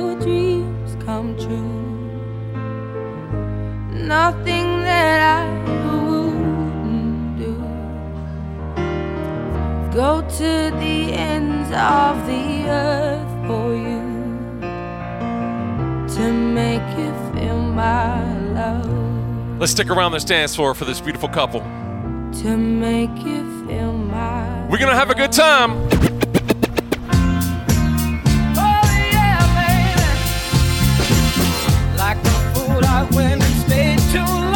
your dreams come true. Nothing that I wouldn't do. Go to the ends of the earth for you to make you feel my love. Let's stick around this dance floor for this beautiful couple. To make you feel my. We're gonna have a good time. when it's been too long.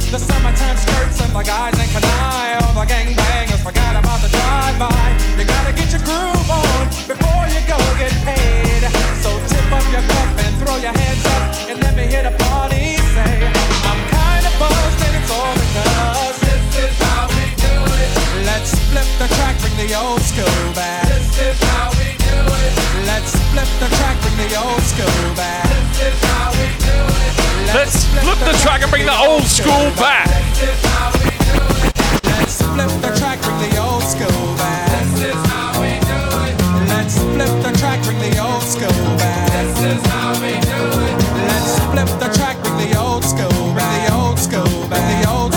The summertime skirts and the guys in Kangol. All the gangbangers forgot about the drive-by. You gotta get your groove on before you go get paid. So tip up your cup and throw your hands up and let me hear the party say, I'm kinda buzzed and it's all because this is how we do it. Let's flip the track, bring the old school back. This is how we Let's flip the track, and bring the old school back. Let's flip the track and bring the old school back. This is how we do it. Let's flip the track, bring the old school back. This is how we do it. Let's flip the track, bring the old school back. Bring the old school back. Bring the old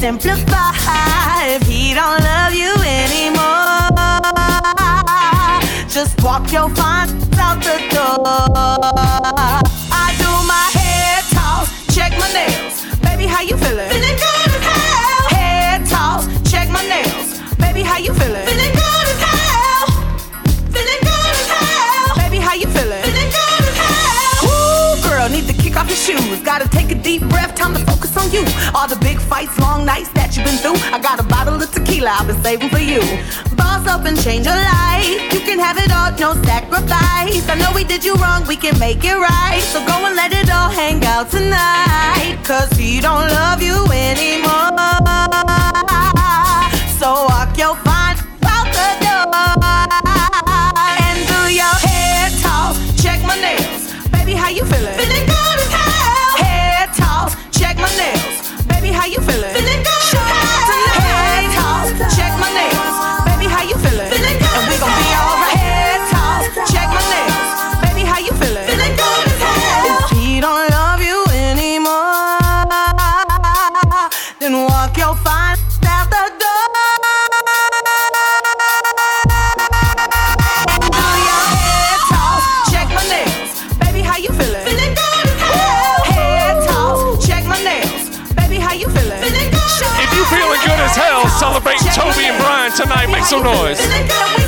simplify if he don't love you anymore. Just walk your fine out the door. I do my hair toss, check my nails. Baby, how you feeling? All the big fights, long nights that you've been through. I got a bottle of tequila I've been saving for you. Boss up and change your life. You can have it all, no sacrifice. I know we did you wrong, we can make it right. So go and let it all hang out tonight. Cause he don't love you anymore. So walk your fine out the door. And do your hair toss, check my nails. Baby, how you feeling? feeling you feeling? tonight. Make some noise.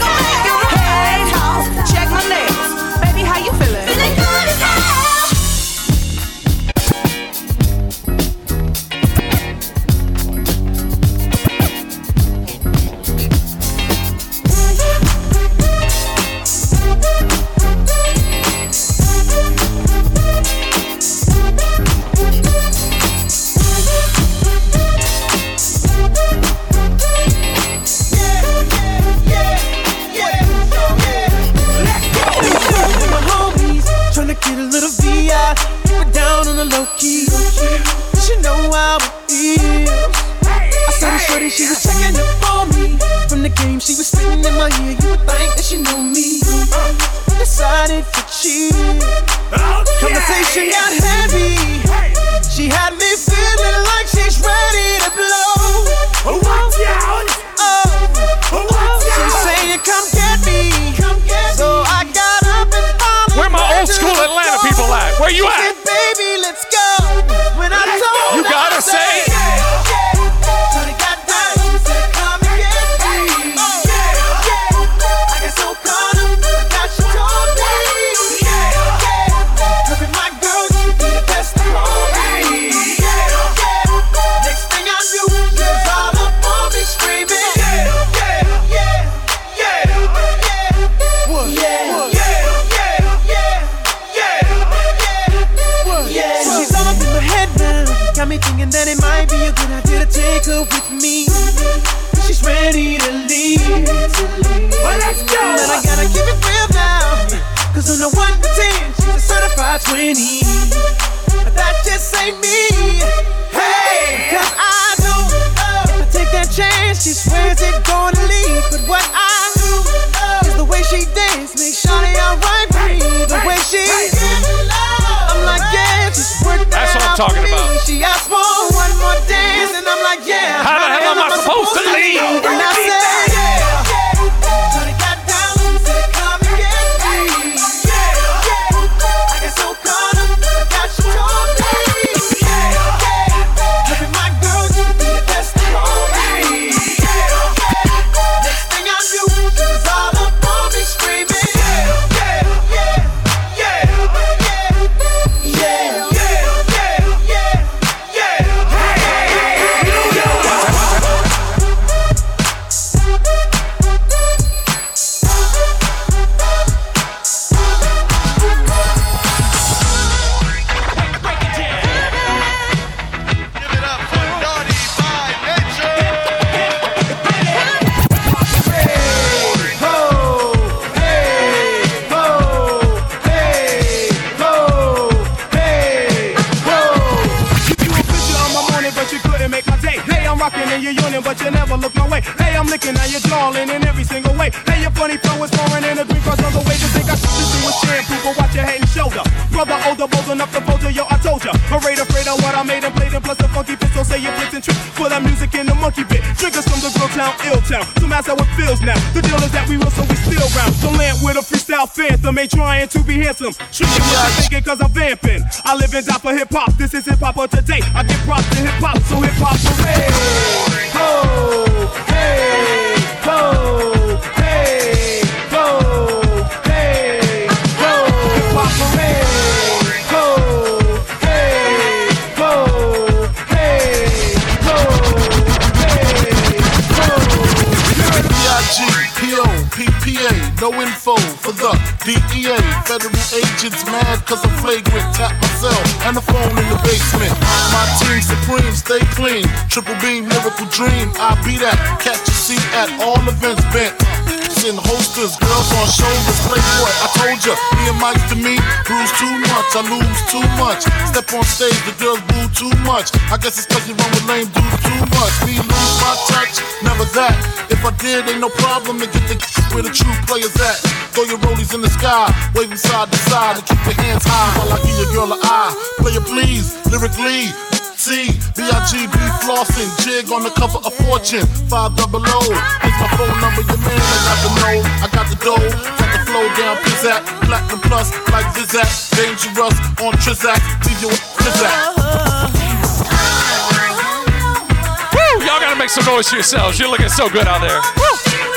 vengeance out for hip hop. This is hip hop dream, I be that. Catch a seat at all events bent. Send holsters, girls on shoulders, playboy. I told ya, me and Mike to me, bruise too much, I lose too much. Step on stage, the girls boo too much. I guess it's cause you run with lame dudes too much. Me lose my touch, never that. If I did, ain't no problem And get the where the true players at. Throw your rollies in the sky, waving side to side, and keep your hands high while I give your girl an eye. Player please, lyrically, see Flossing, jig on the cover of Fortune, 5 double O. My phone number, your man got the know. I got the dough, got the flow down, platinum plus, like Zizak, dangerous, on Trizak, you with Woo! Y'all gotta make some noise for yourselves. You're looking so good out there. Woo!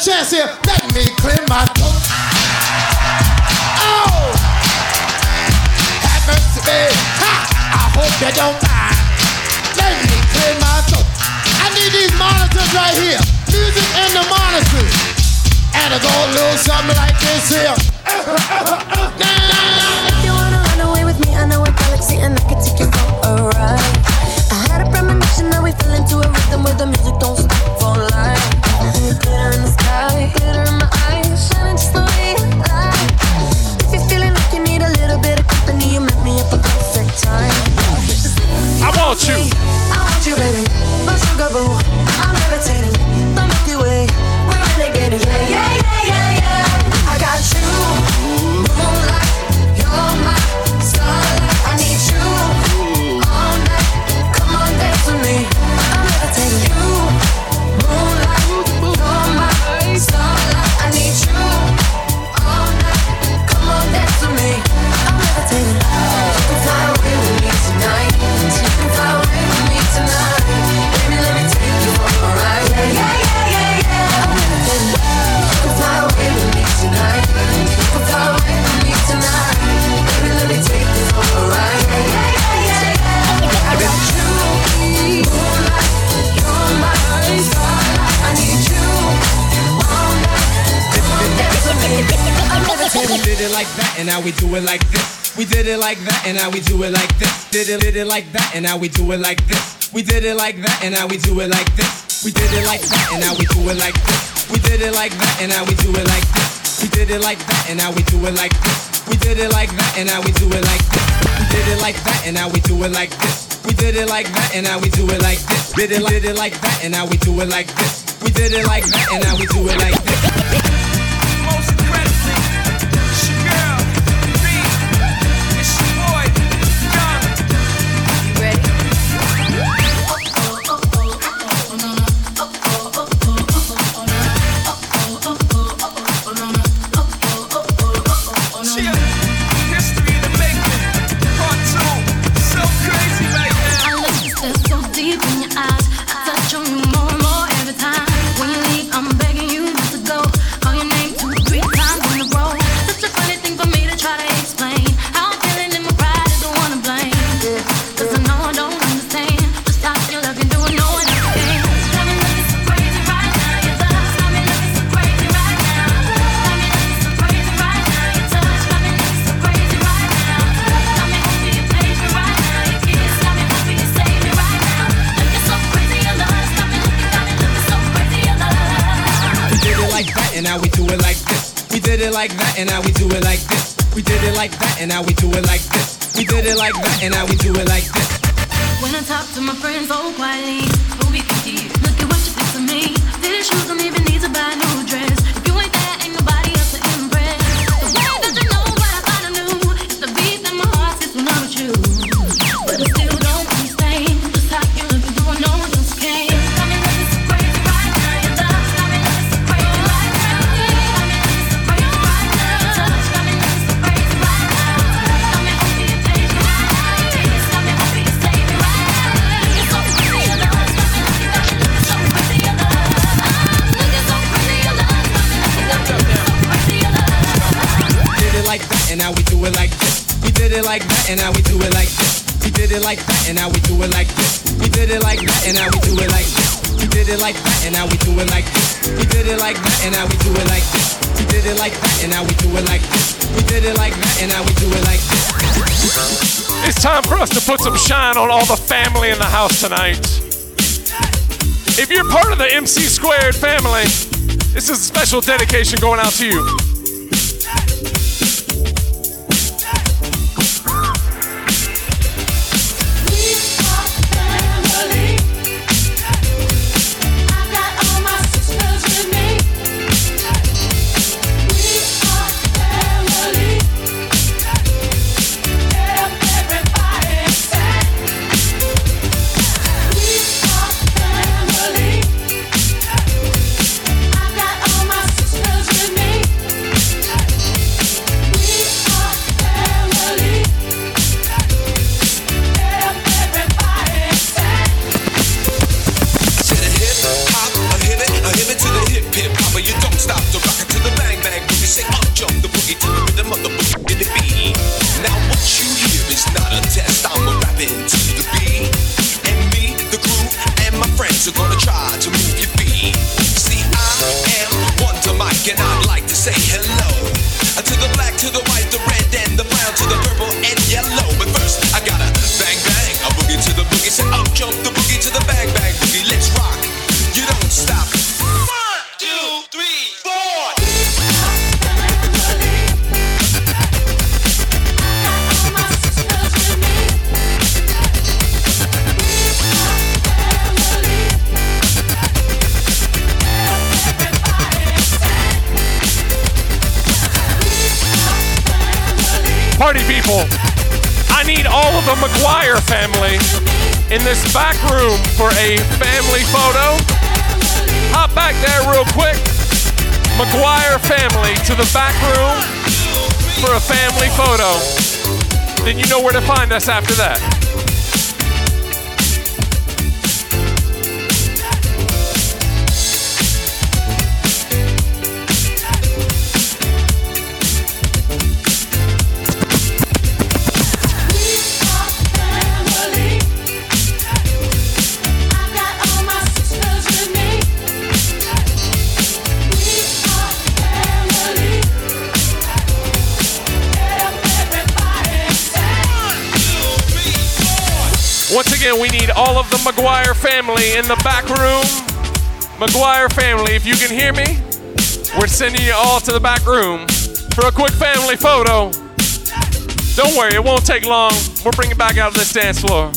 chance here. Let me clear my throat. Oh, have mercy, babe. Ha! I hope you don't mind. Let me clear my throat. I need these monitors right here. Music in the monitors. And it's all a little something like this here. if you wanna run away with me, I know a galaxy and I can take you for a ride. I had a premonition that we fell into a rhythm where the music don't like that, and now we do it like this. We did it like that, and now we do it like this. Did it, did it like that, and now we do it like this. We did it like that, and now we do it like this. We did it like that, and now we do it like this. We did it like that, and now we do it like this. We did it like that, and now we do it like this. We did it like that, and now we do it like this. We did it like that, and now we do it like this. We did it like that, and now we do it like this. Did it, did it like that, and now we do it like this. We did it like that, and now we do it like this. the family in the house tonight. If you're part of the MC Squared family, this is a special dedication going out to you. find us after that. family in the back room. McGuire family, if you can hear me, we're sending you all to the back room for a quick family photo. Don't worry, it won't take long. We'll bring it back out to this dance floor.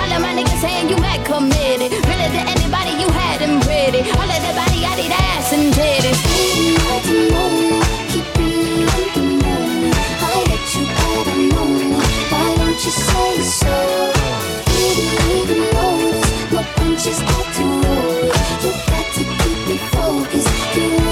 All of my niggas saying you mad committed. Really to anybody you had them pretty. All of the body, I need ass and titties. Moonlight, moonlight, keep the moon. I you. Why don't you say so? Even, even though punches got to roll, you got to keep me focused.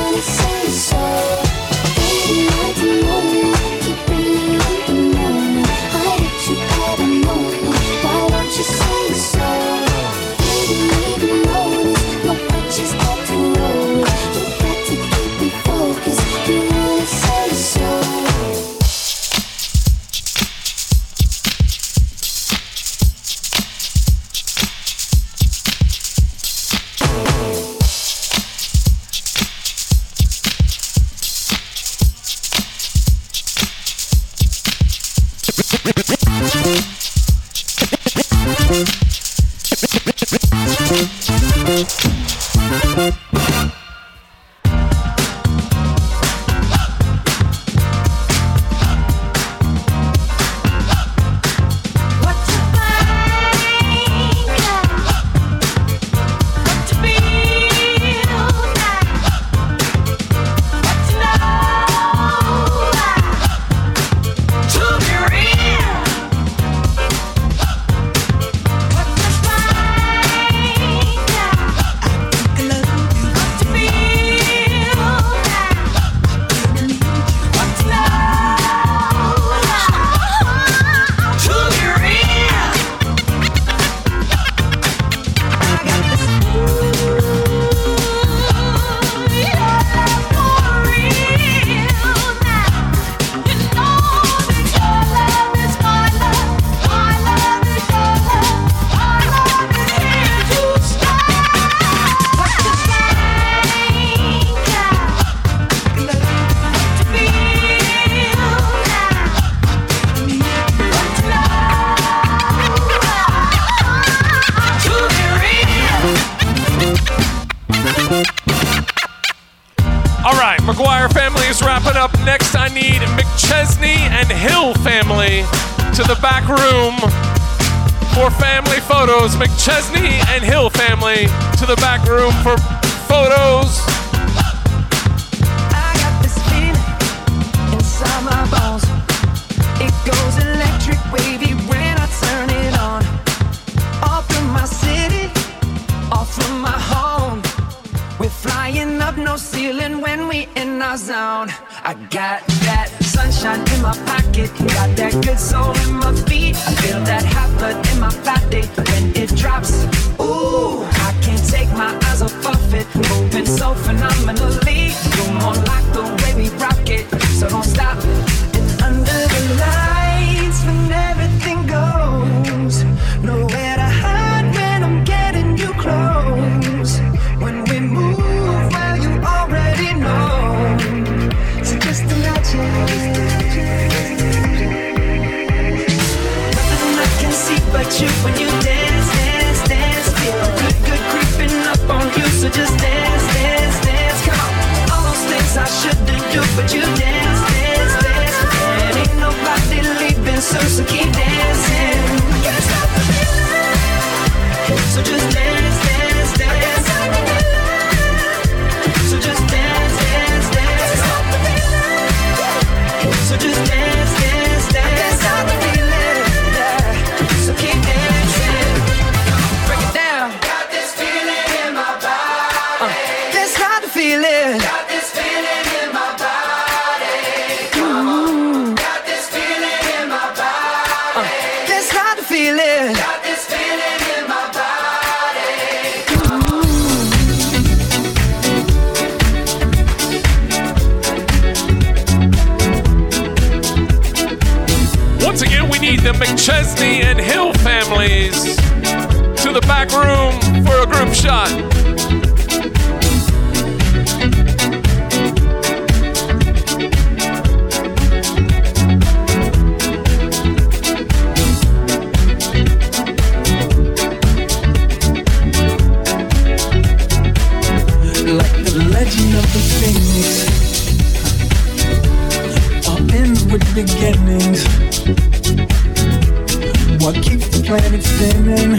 planet spinning,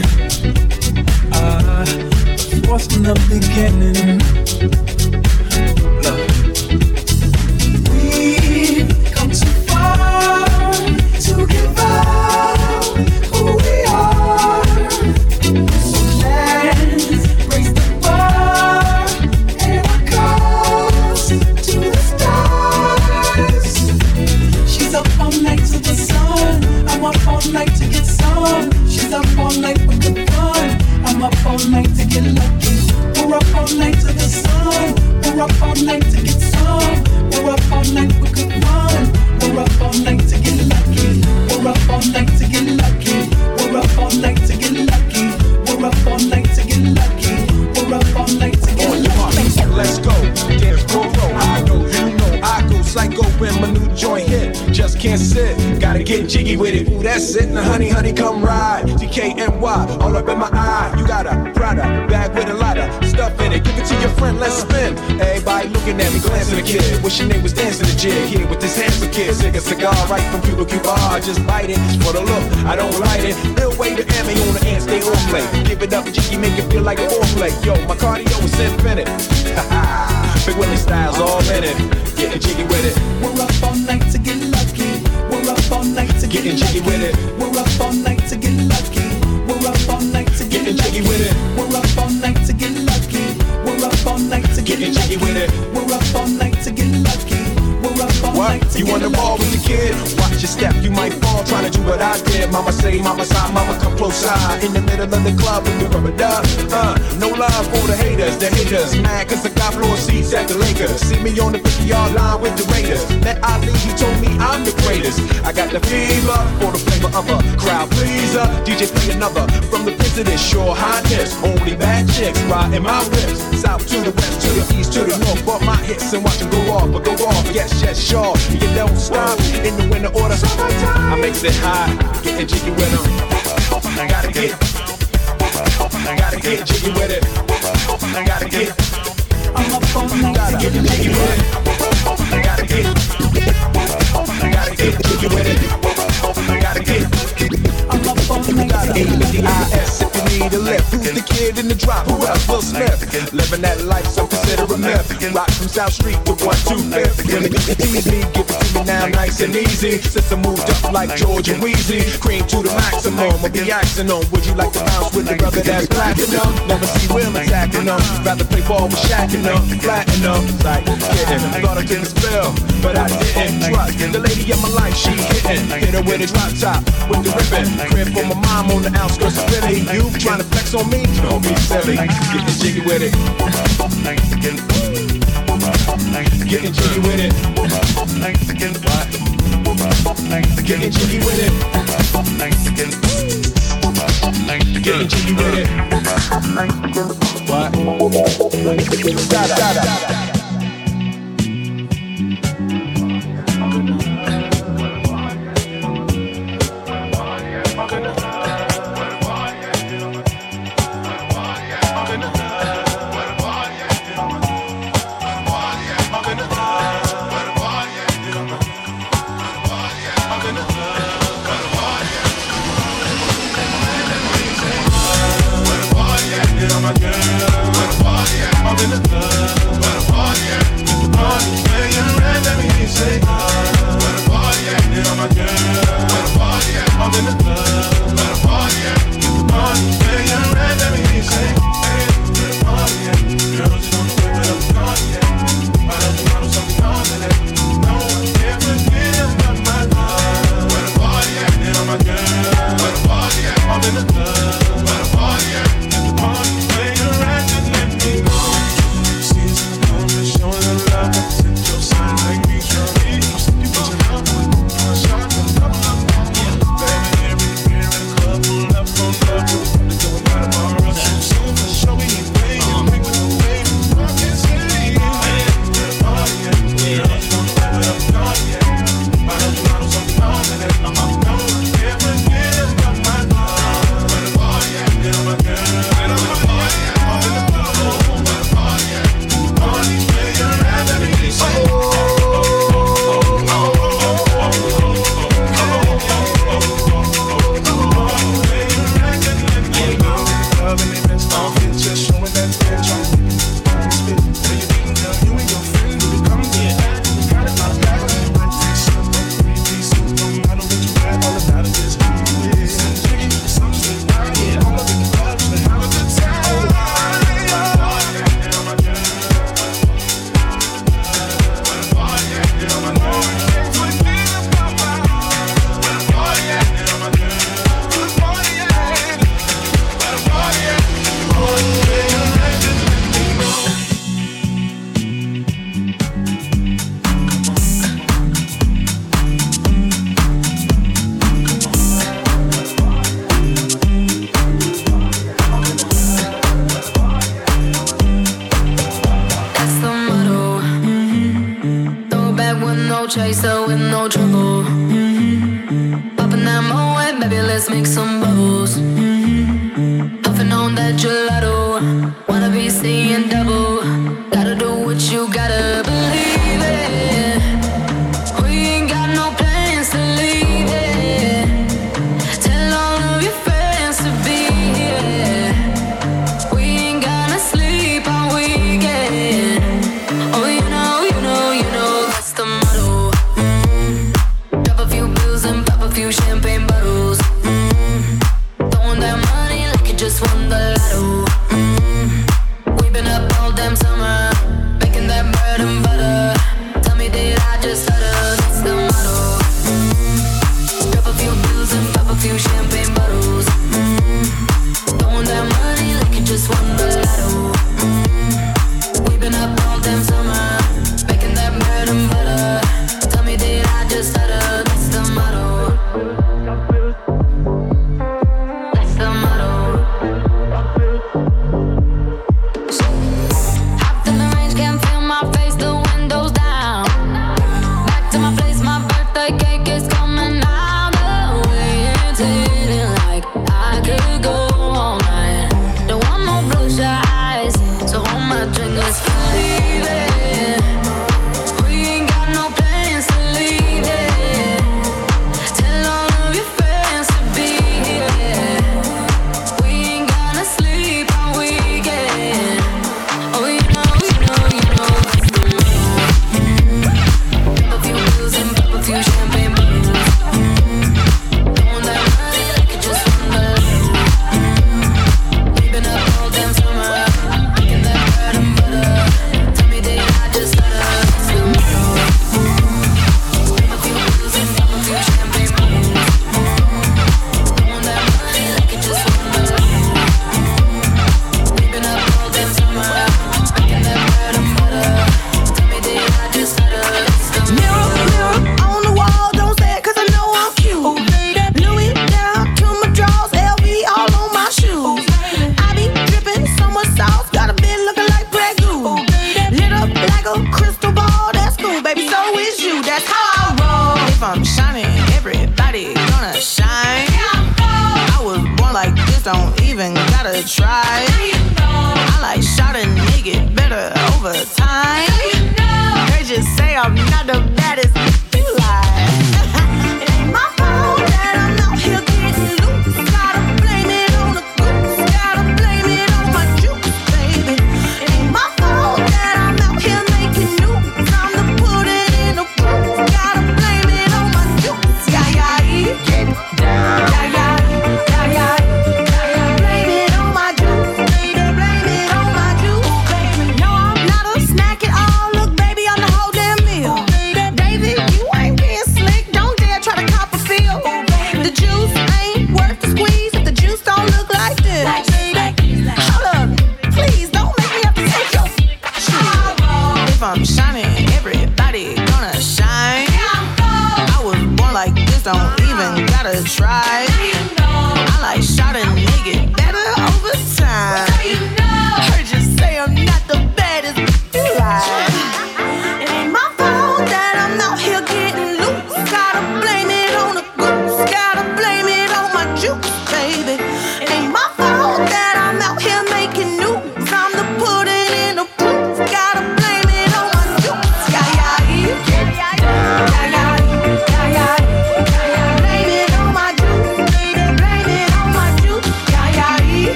uh, forced from the beginning. just write it. ride in my whips. South to the west, to the east, to the north. Bump my hits and watch them go off, but go off. Yes, yes, sure. You don't stop in the winter order. I makes it high, getting jiggy with them. I gotta get, I gotta get jiggy with it. Who's the kid in the drop? Who else? Will Smith. Living that life, so consider a myth. Rock from South Street to 125th. When it tease me, give it to me now nice and easy. Since I moved up like George and Weezy. Cream to the maximum. I'll be axing on. Would you like to bounce with the brother that's platinum? Never see Will attacking them. Rather play ball with Shaq and them. Platinum. Like, kidding. Thought I a spell, but I didn't. Trust the lady of my life, she hitting. Hit her with a drop top, with the ribbon. Crib for my mom on the outskirts of Philly. You trying to flex on me? Don't be silly. Getting jiggy with it. Getting jiggy with it. Getting jiggy with it. Getting jiggy with it. What? Da, da, da, da. Don't even gotta try. I like shot a nigga better over time.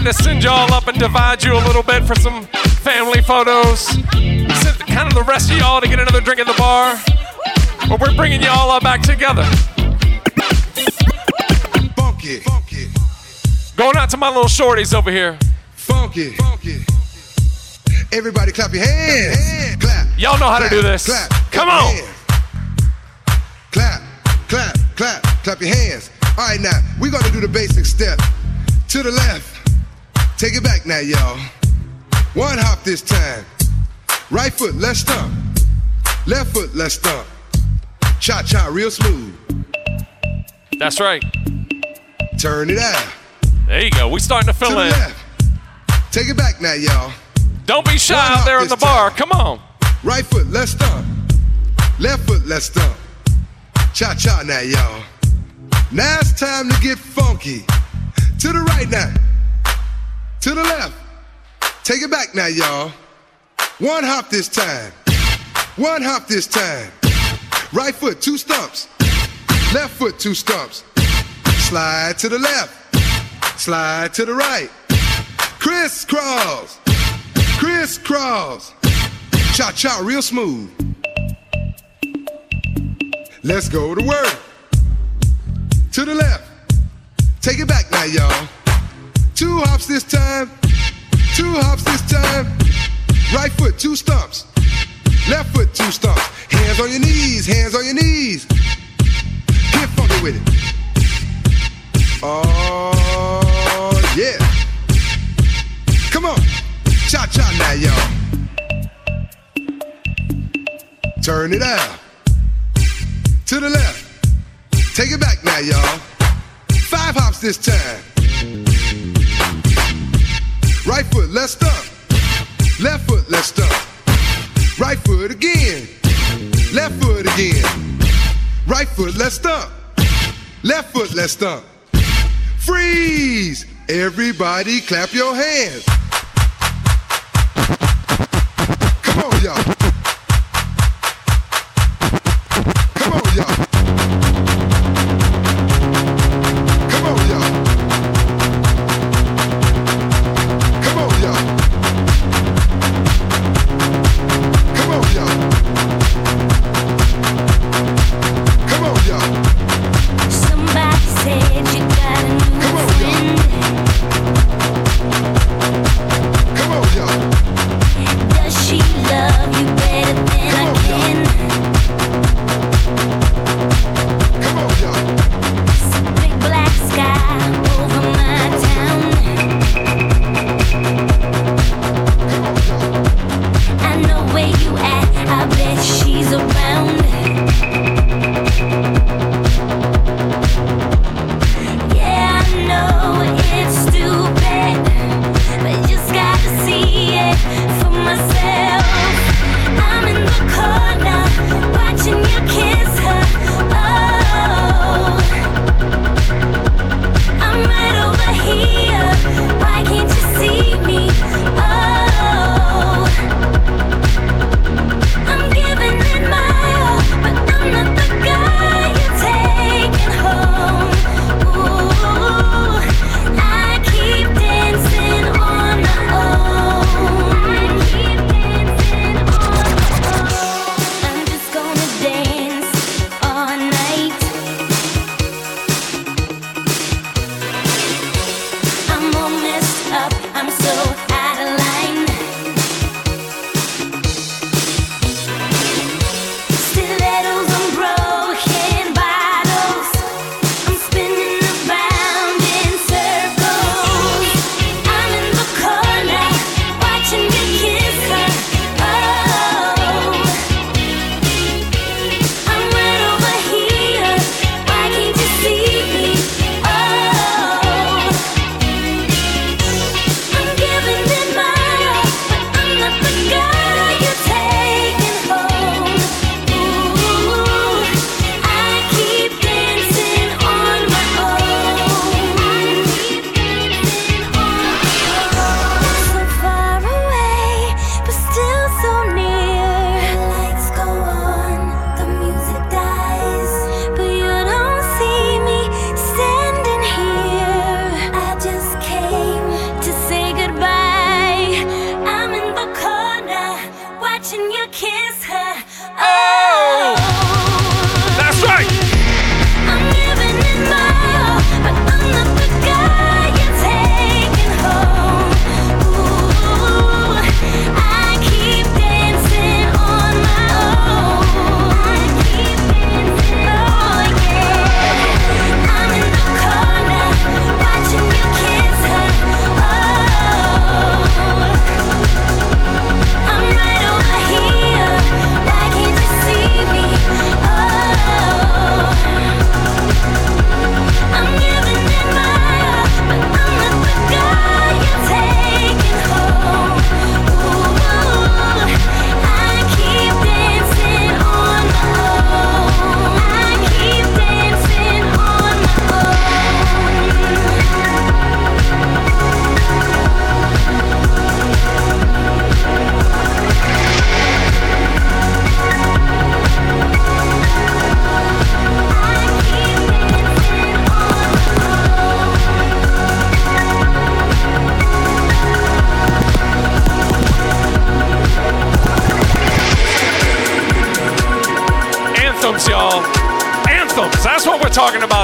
Had to send y'all up and divide you a little bit for some family photos. Sent kind of the rest of y'all to get another drink at the bar. But we're bringing y'all all back together. Funky. Funky. Going out to my little shorties over here. Funky. Funky. Everybody clap your hands. Clap. Y'all know how to do this. Clap. Come Clap on. Clap. Clap. Clap. Clap your hands. All right, now we're gonna do the basic step. To the left. Take it back now, y'all. One hop this time. Right foot, let's stomp. Left foot, let's stomp. Cha cha, real smooth. That's right. Turn it out. There you go. We starting to fill To in. Take it back now, y'all. Don't be shy One out there in the bar. Come on. Right foot, let's stomp. Left foot, let's stomp. Cha cha now, y'all. Now it's time to get funky. To the right now. To the left. Take it back now, y'all. One hop this time. One hop this time. Right foot, two stumps. Left foot, two stumps. Slide to the left. Slide to the right. Crisscross. Crisscross. Cha cha, real smooth. Let's go to work. To the left. Take it back now, y'all. Two hops this time. Two hops this time. Right foot, two stumps. Left foot, two stumps. Hands on your knees, hands on your knees. Get funky with it. Oh, yeah. Come on. Cha cha now, y'all. Turn it out. To the left. Take it back now, y'all. Five hops this time. Right foot, let's stomp. Left foot, let's stomp. Right foot again. Left foot again. Right foot, let's stomp. Left foot, let's stomp. Freeze! Everybody clap your hands. Come on, y'all. Come on, y'all.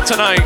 Tonight.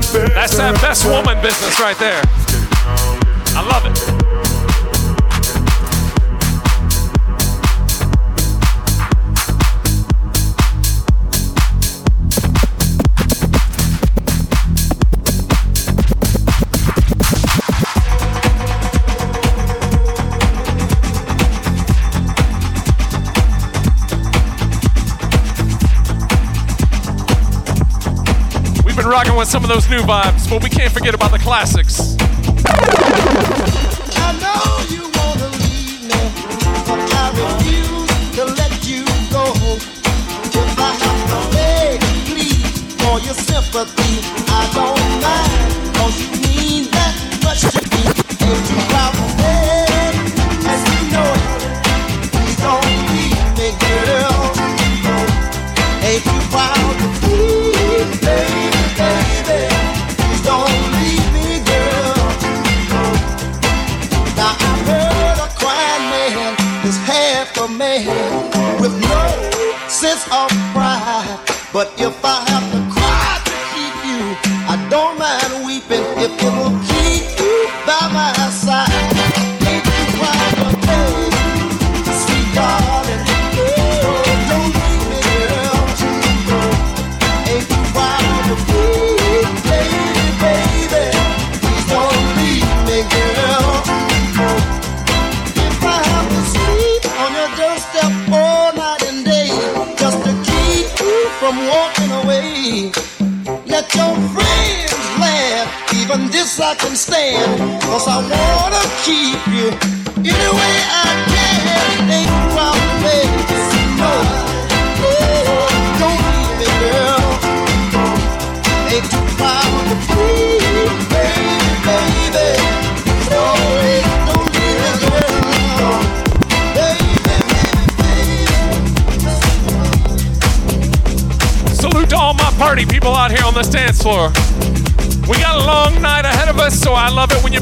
That's that best woman business right there. I love it. With some of those new vibes, but we can't forget about the classics.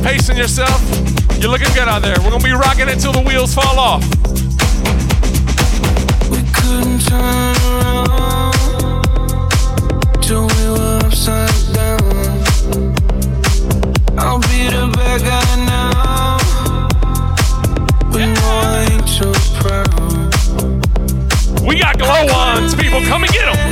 pacing yourself. You're looking good out there. We're gonna be rocking until the wheels fall off. We couldn't turn around till we were upside down. I'll be the bad guy now. We know I ain't so proud. We got glow ons, people. Come and get them.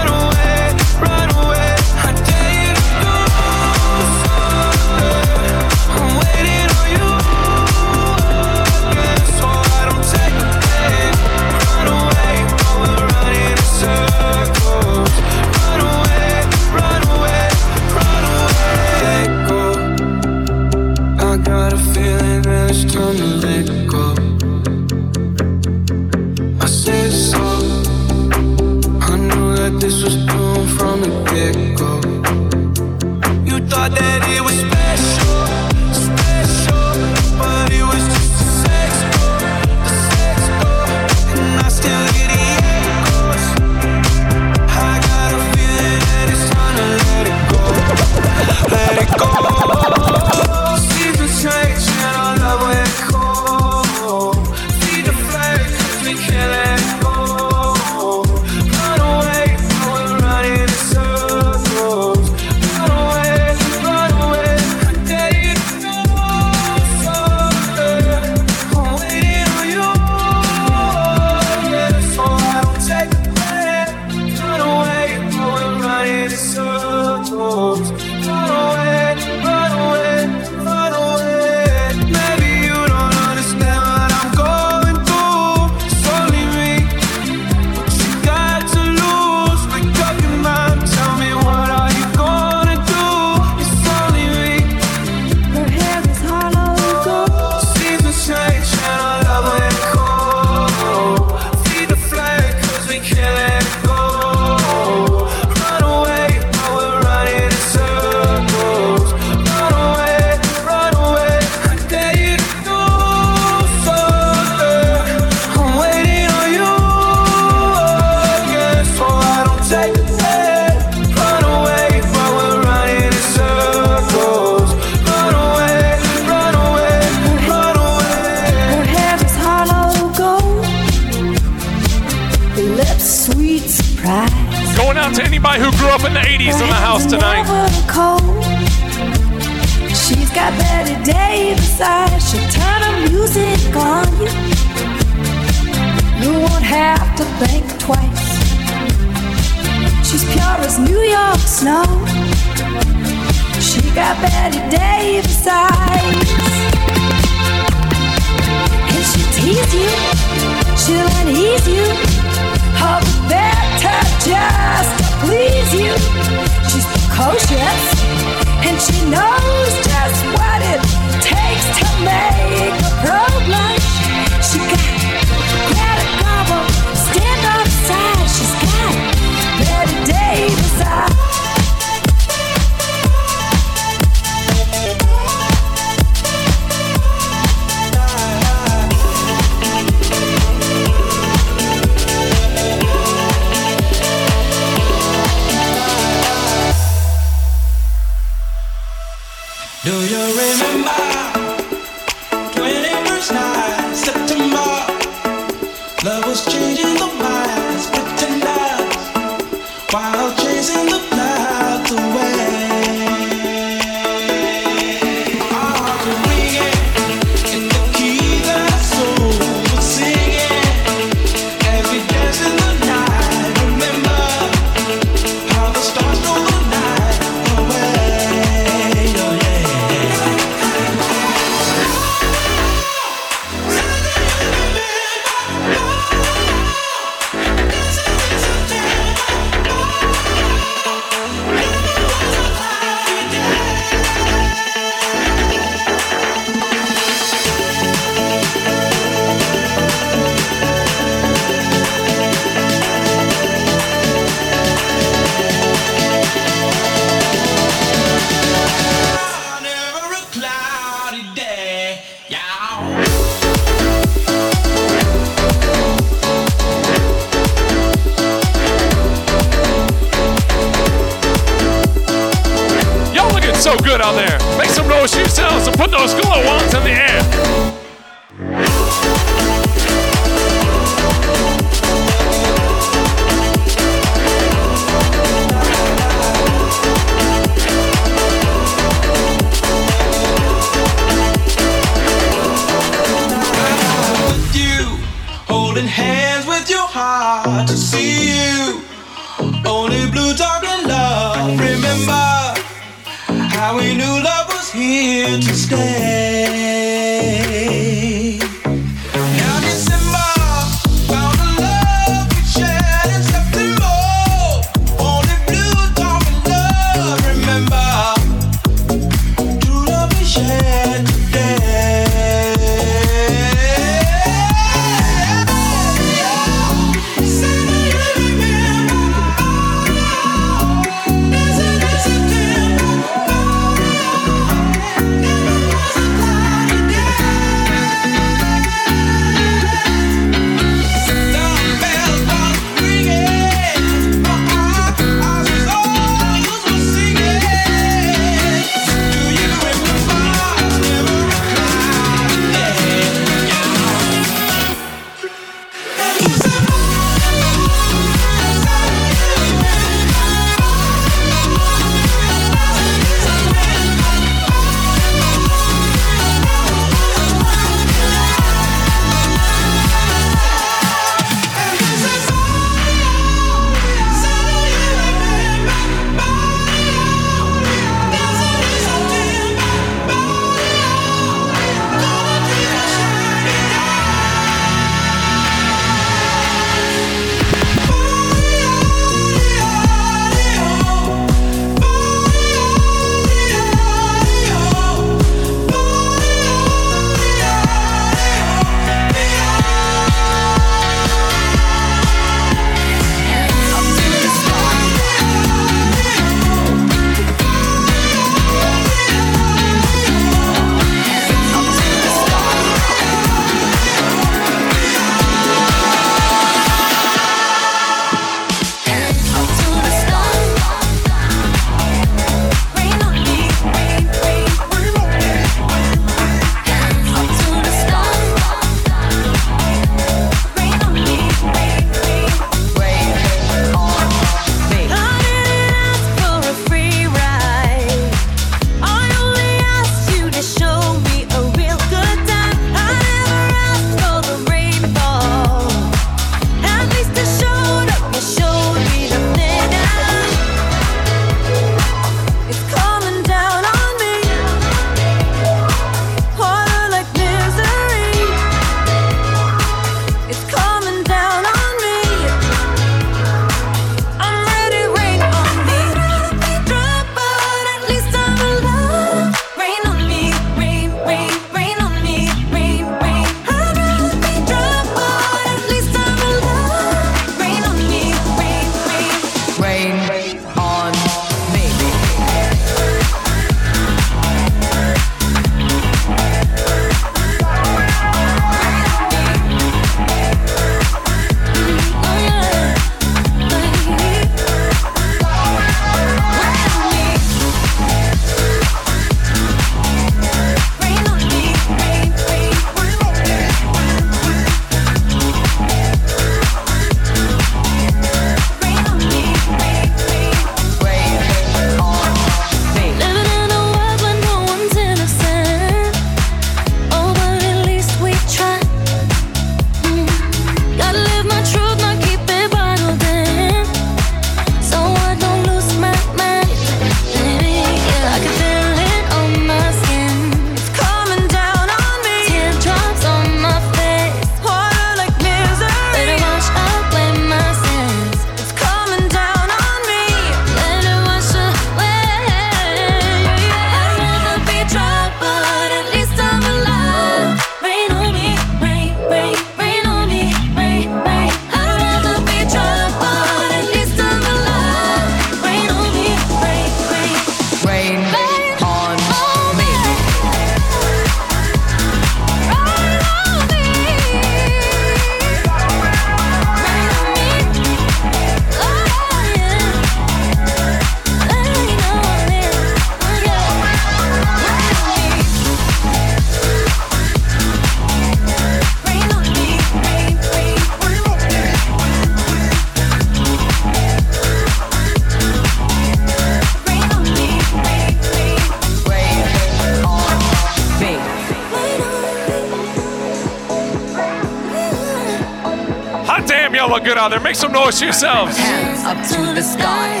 noise yourselves. Hands up to the sky.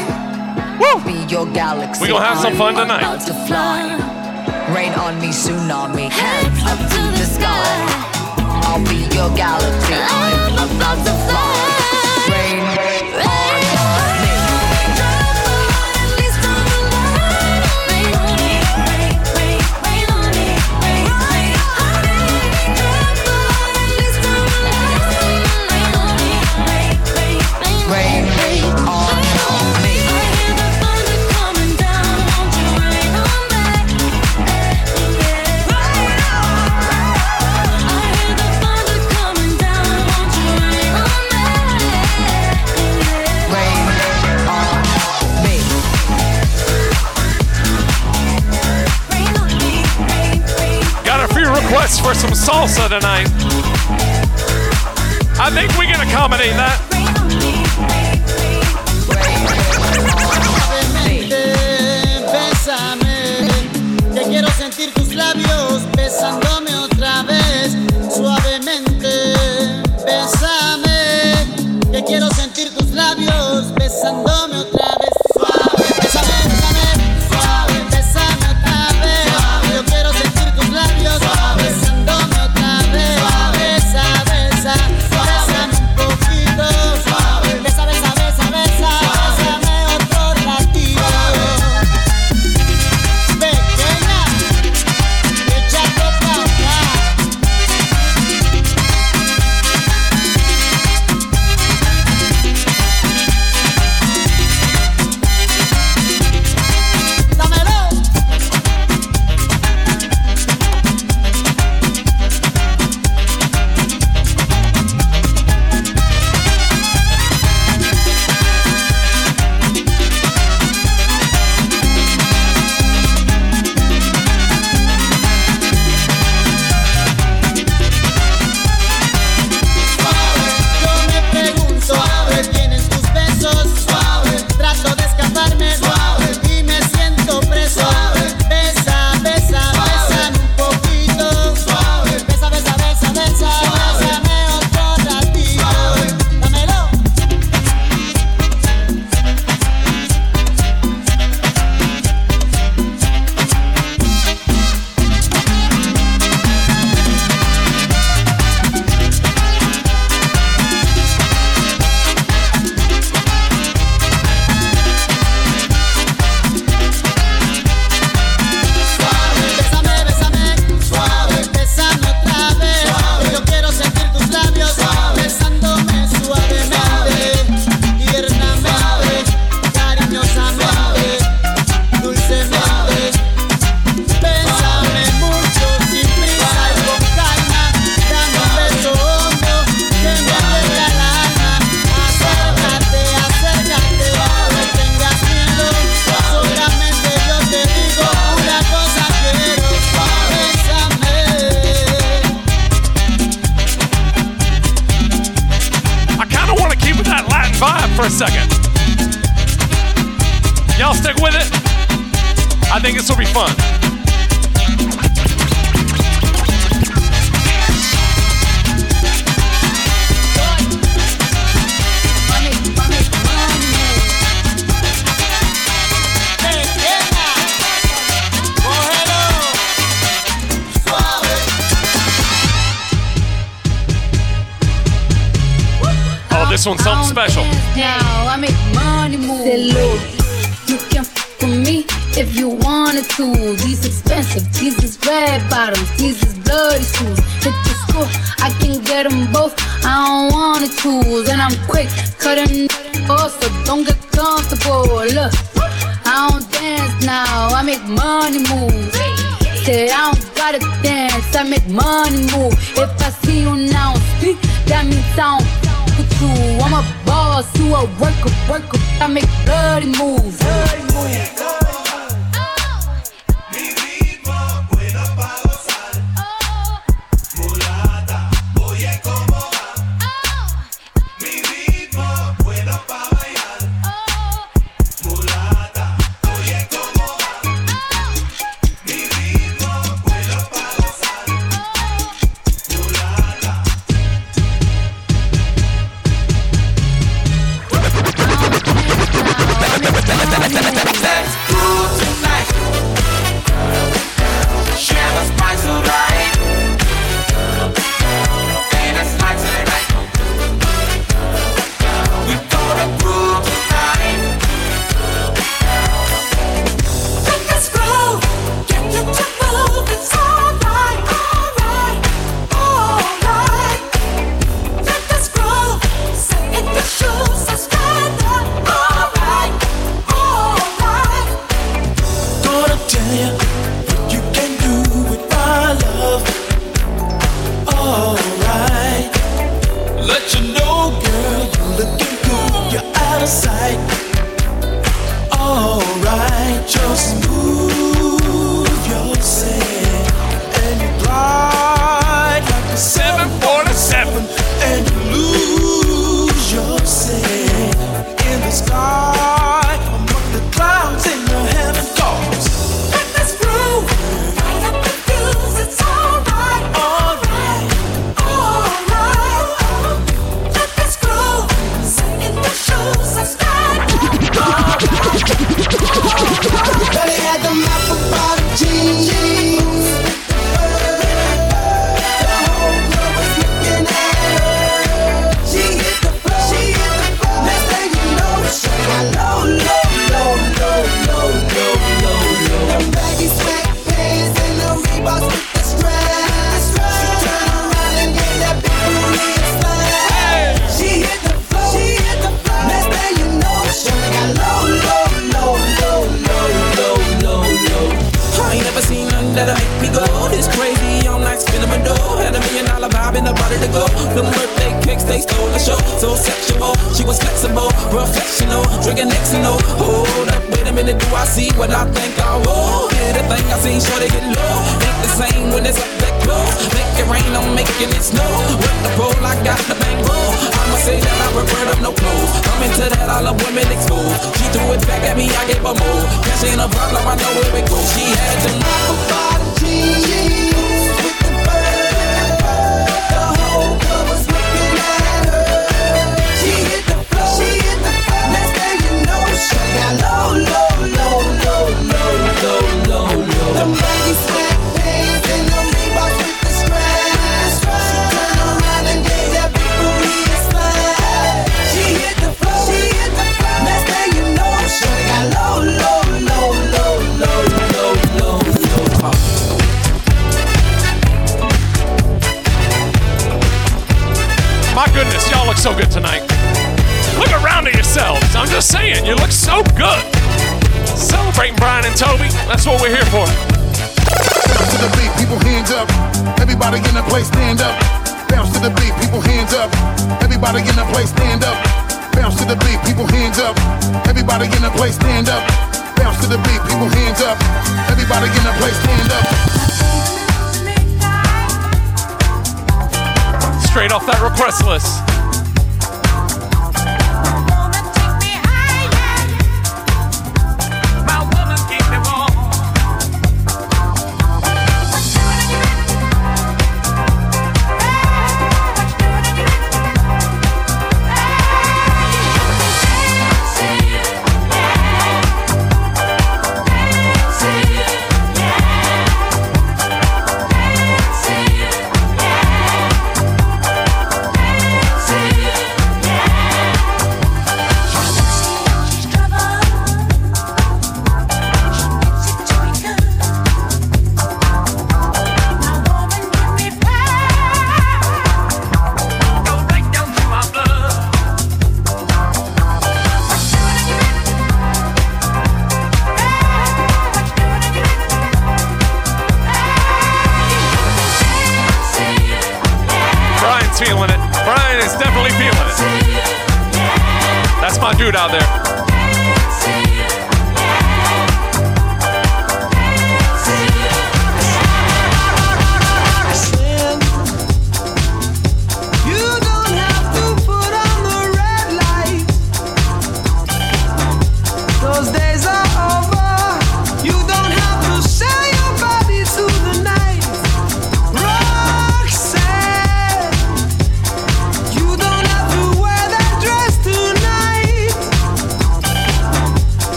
Woo! Be your galaxy. We're gonna have some fun tonight. About to fly. Rain on me, tsunami. Hands up to the sky. I'll be your galaxy. I'm about to some salsa tonight. I think we can accommodate that.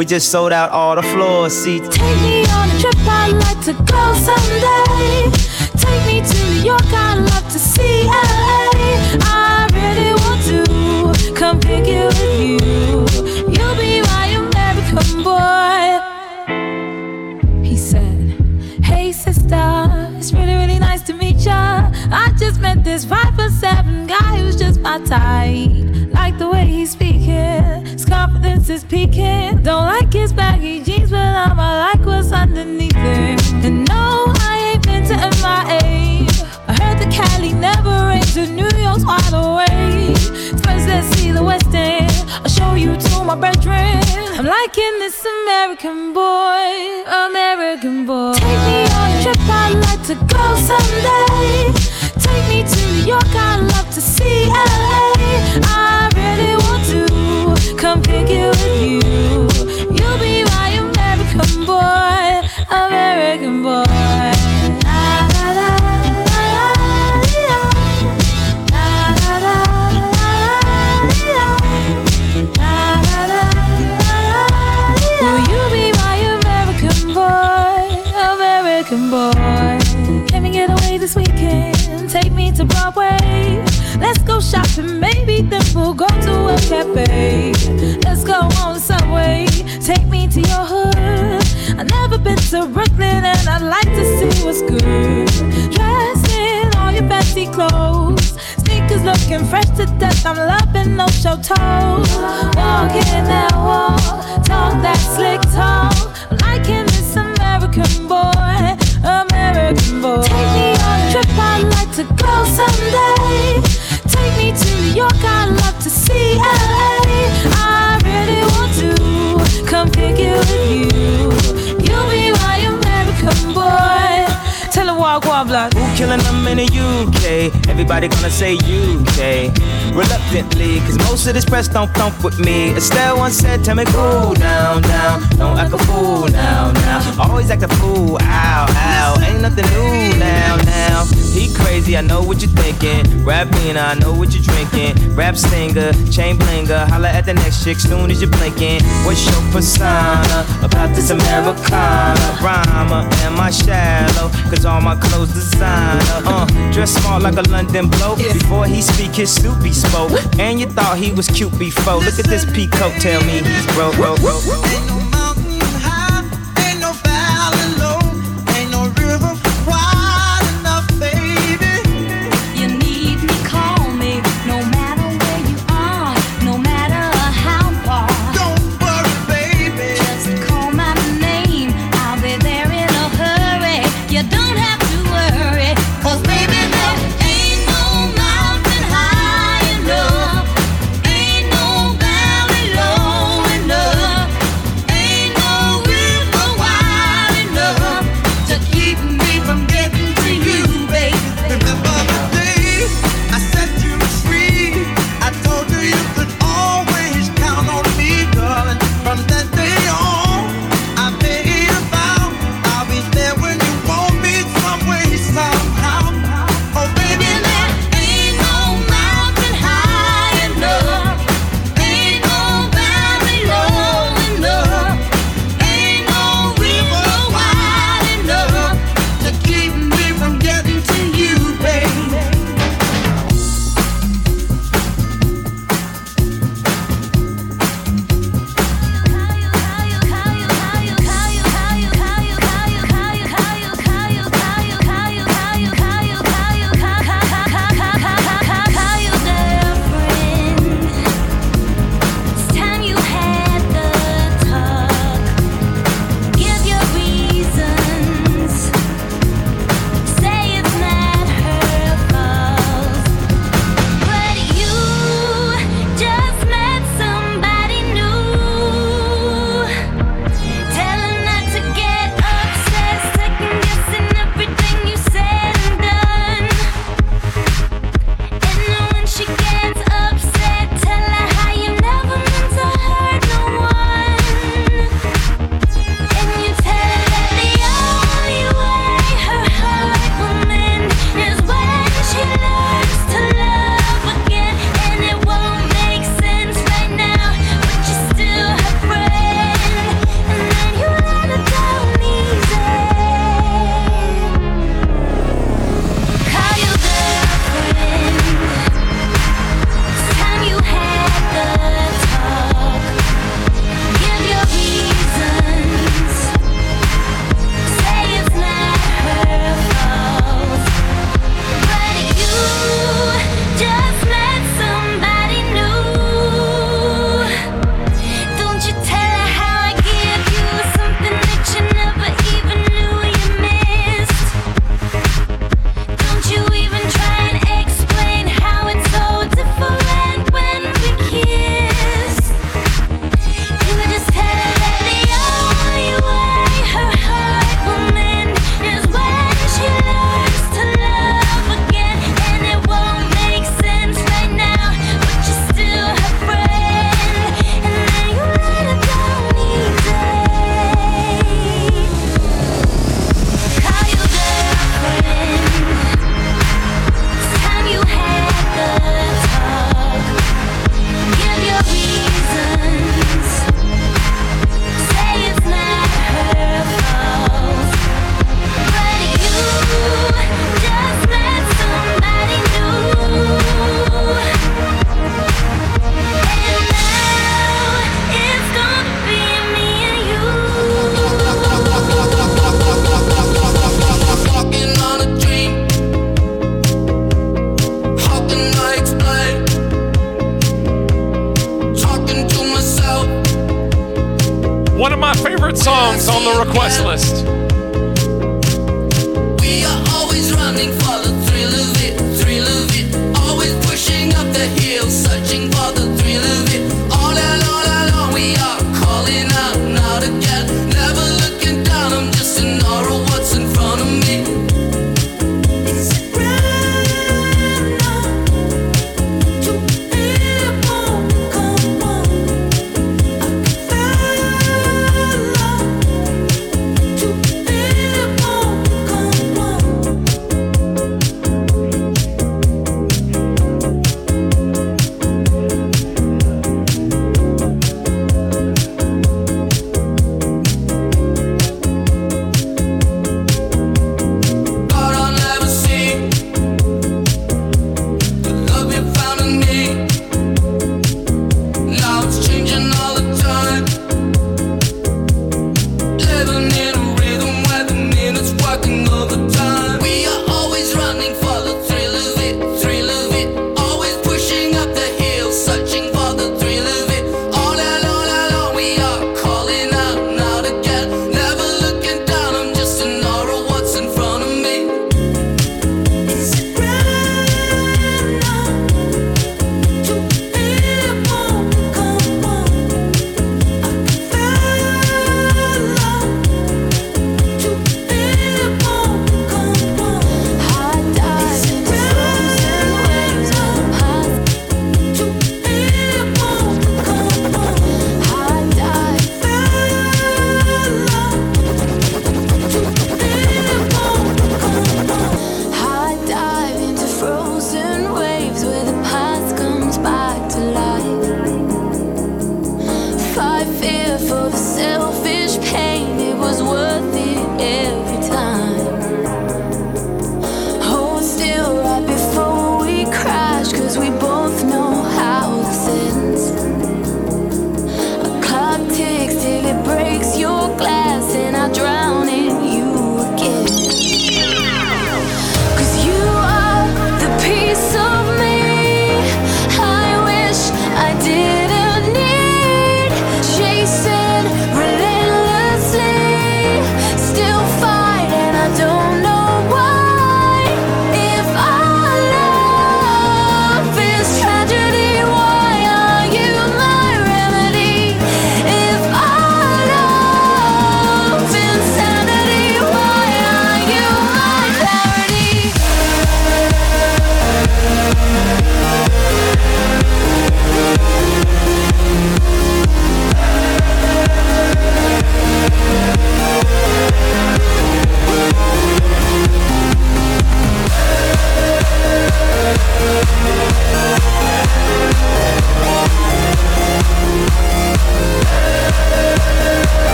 We just sold out all the floor seats. Take me on a trip, I'd like to go. Everybody gonna say you confidently. Cause most of this press don't thump with me. Estelle once said, Tell me cool down, down. Don't act a fool now, now. Always act a fool, ow, ow. Ain't nothing new now, now. He crazy, I know what you're thinking. Rap Rapina, I know what you're drinking. Rap stinger, chain blinger. Holla at the next chick soon as you're blinking. What's your persona about this Americana? rhyma am I shallow? Cause all my clothes designer. Uh, dress smart like a London bloke. Before he speak, his suit be spoke. And you thought he was cute before. Look at this peacoat, tell me he's broke. broke, broke.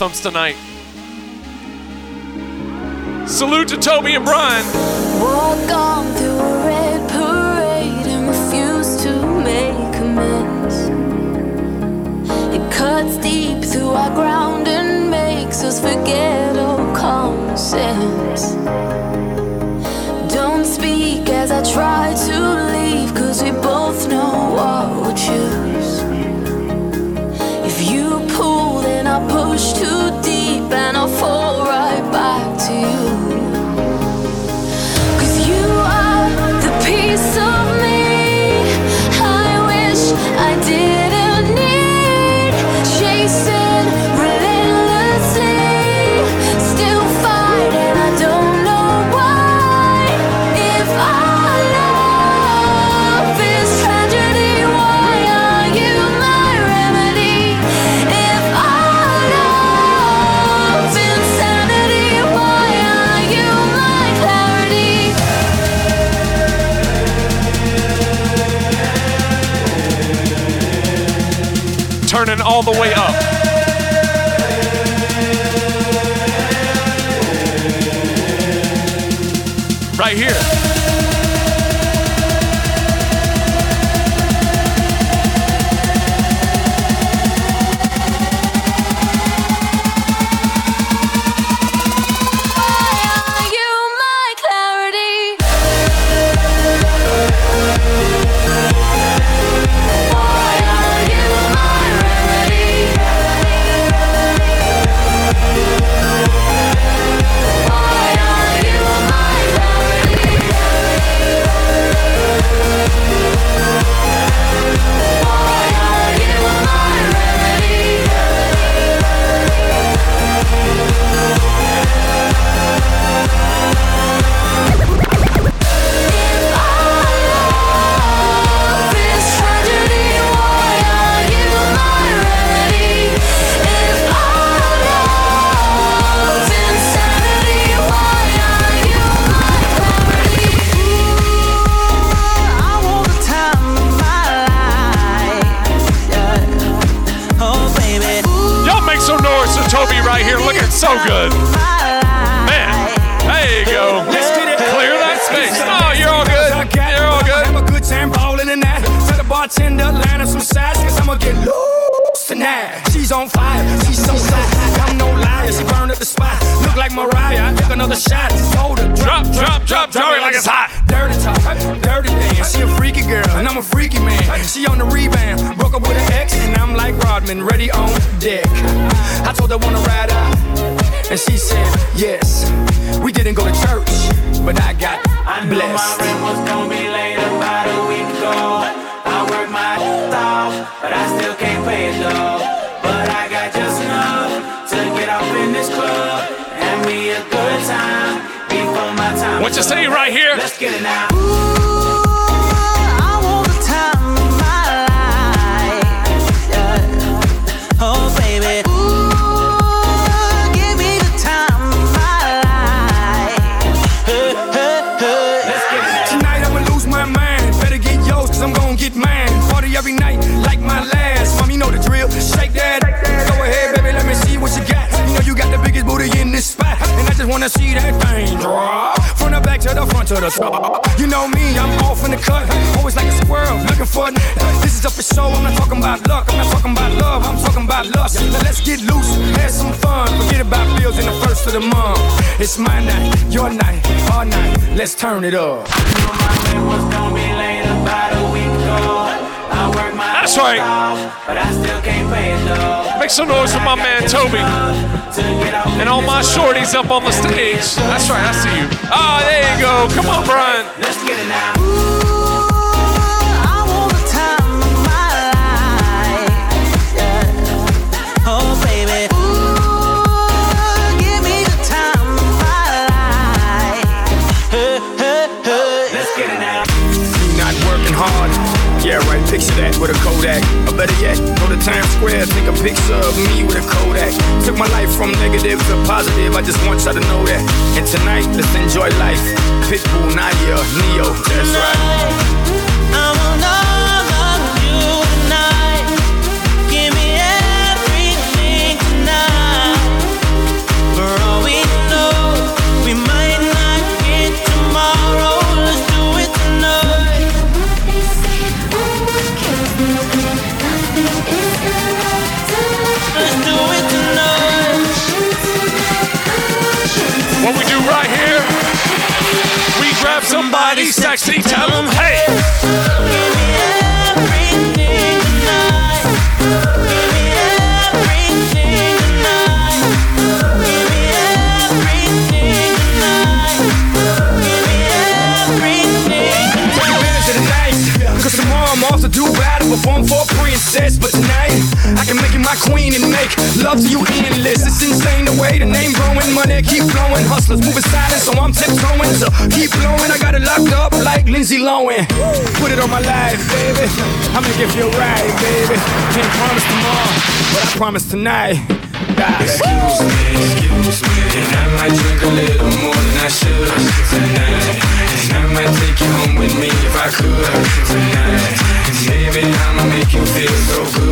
Anthems tonight. Salute to Toby and Brian.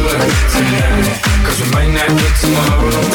So tonight. Cause we might not get tomorrow.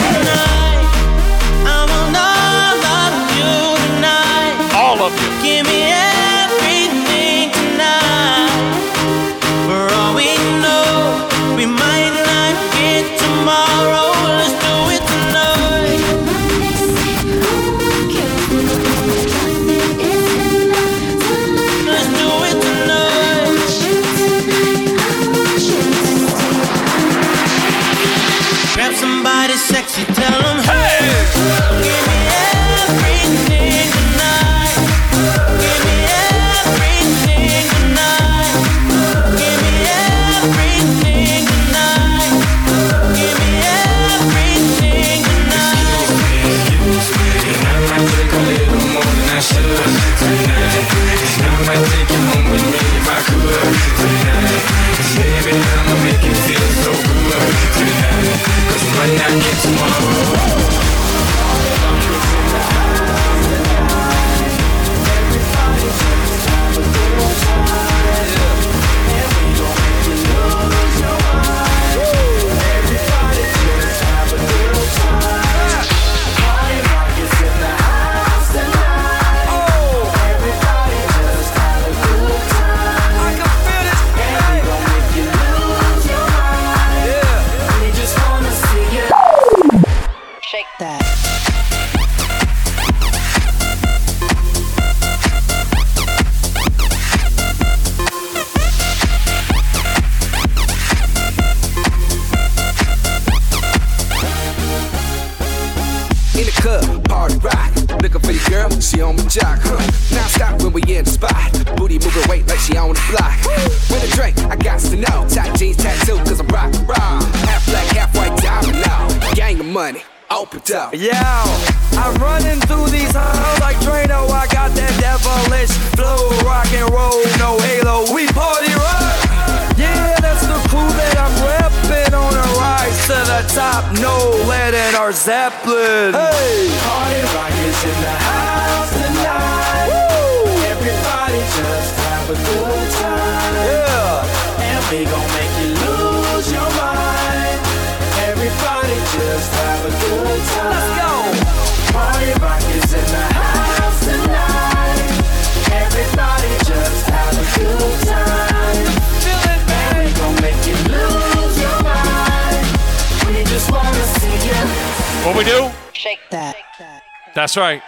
That's right.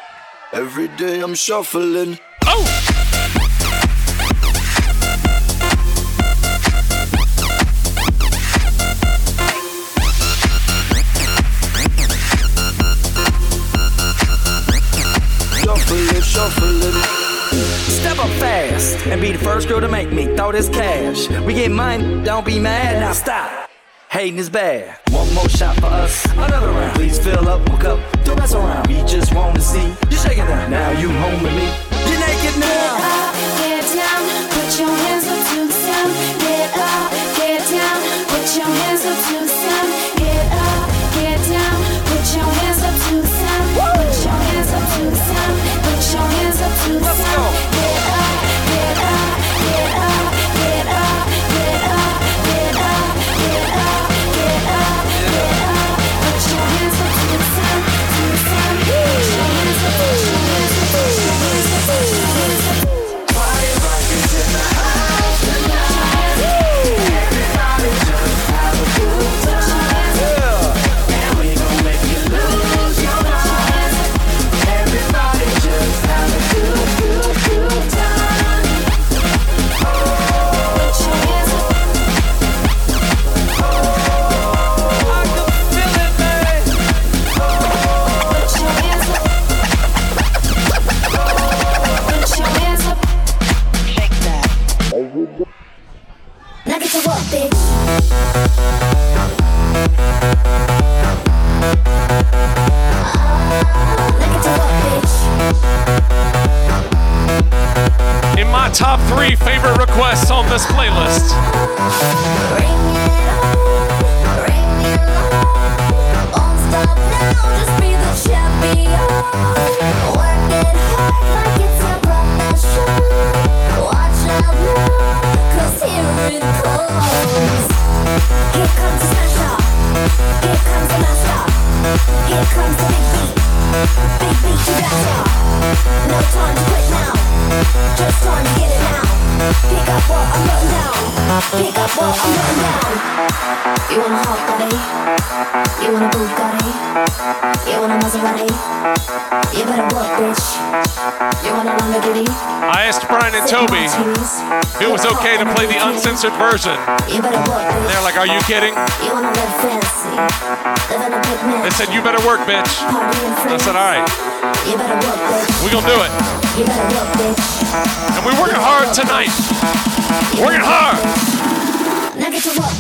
Every day I'm shuffling. Oh! Step up fast and be the first girl to make me throw this cash. We get mine, don't be mad, now stop. Hating is bad. One more shot for us, another round. Please fill up, my cup mess around. We just wanna see you shaking now. Now you home with me. You're naked now. Get up, get down, put your hands up to the sun. Get up, get down, put your hands up to the sun. Get up, get down, put your hands up to the sun. Put your hands up to the sun. Put your hands up to the sun. Let's go. I. You want? You want? You better work, bitch. I asked Brian and Toby if it was okay to play the uncensored version. They're like, are you kidding? They said, you better work, bitch. I said, all right. We're going to do it. And we're working hard tonight. Working hard.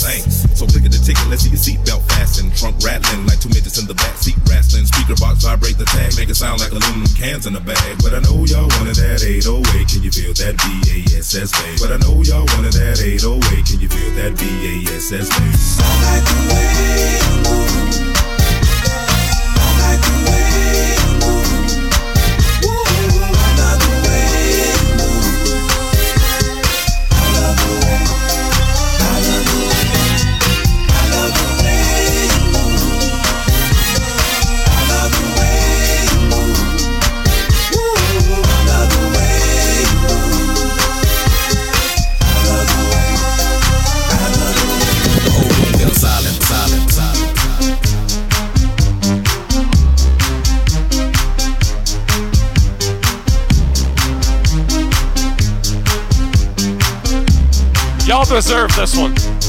So click at the ticket, let's see your seatbelt fasten, Trunk rattling like two midgets in the back seat rattling, Speaker box vibrate the tag, make it sound like aluminum cans in a bag. But I know y'all wanted that 808. Can you feel that B A S S bass? deserve this one.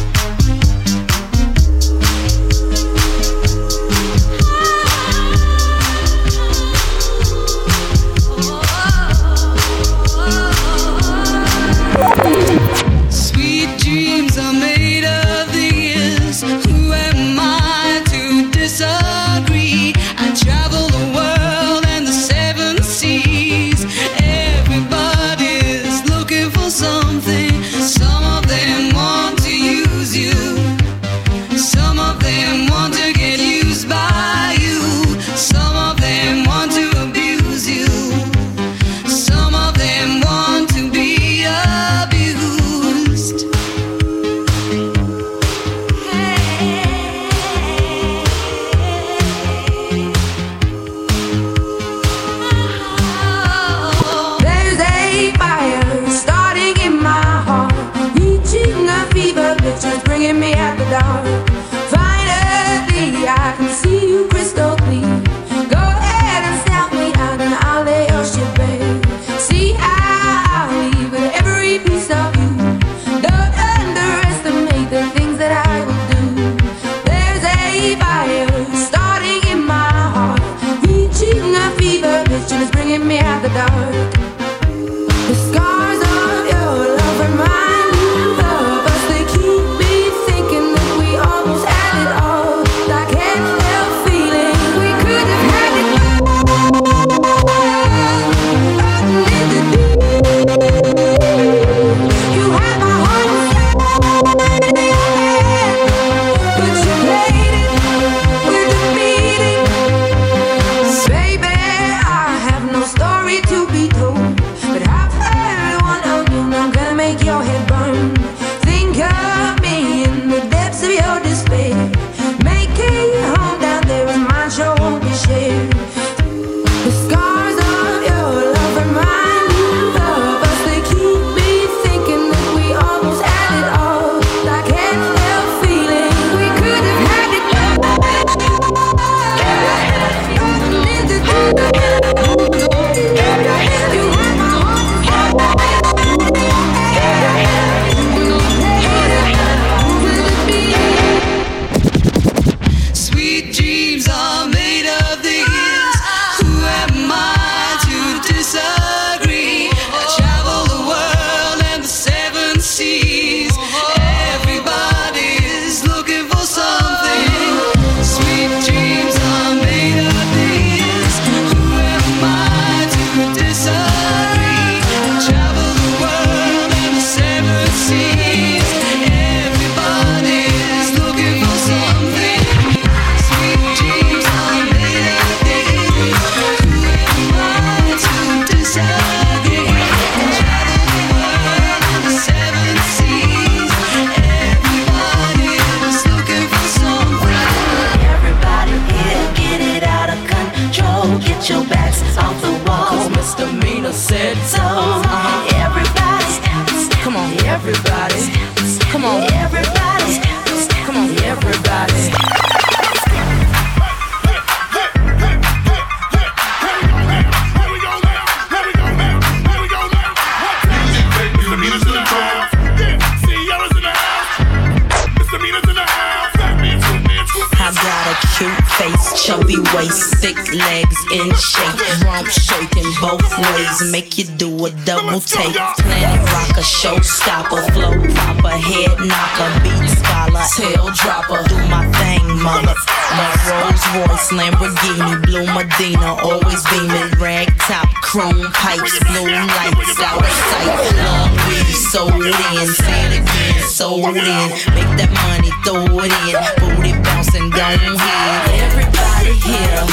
Don't. Everybody here,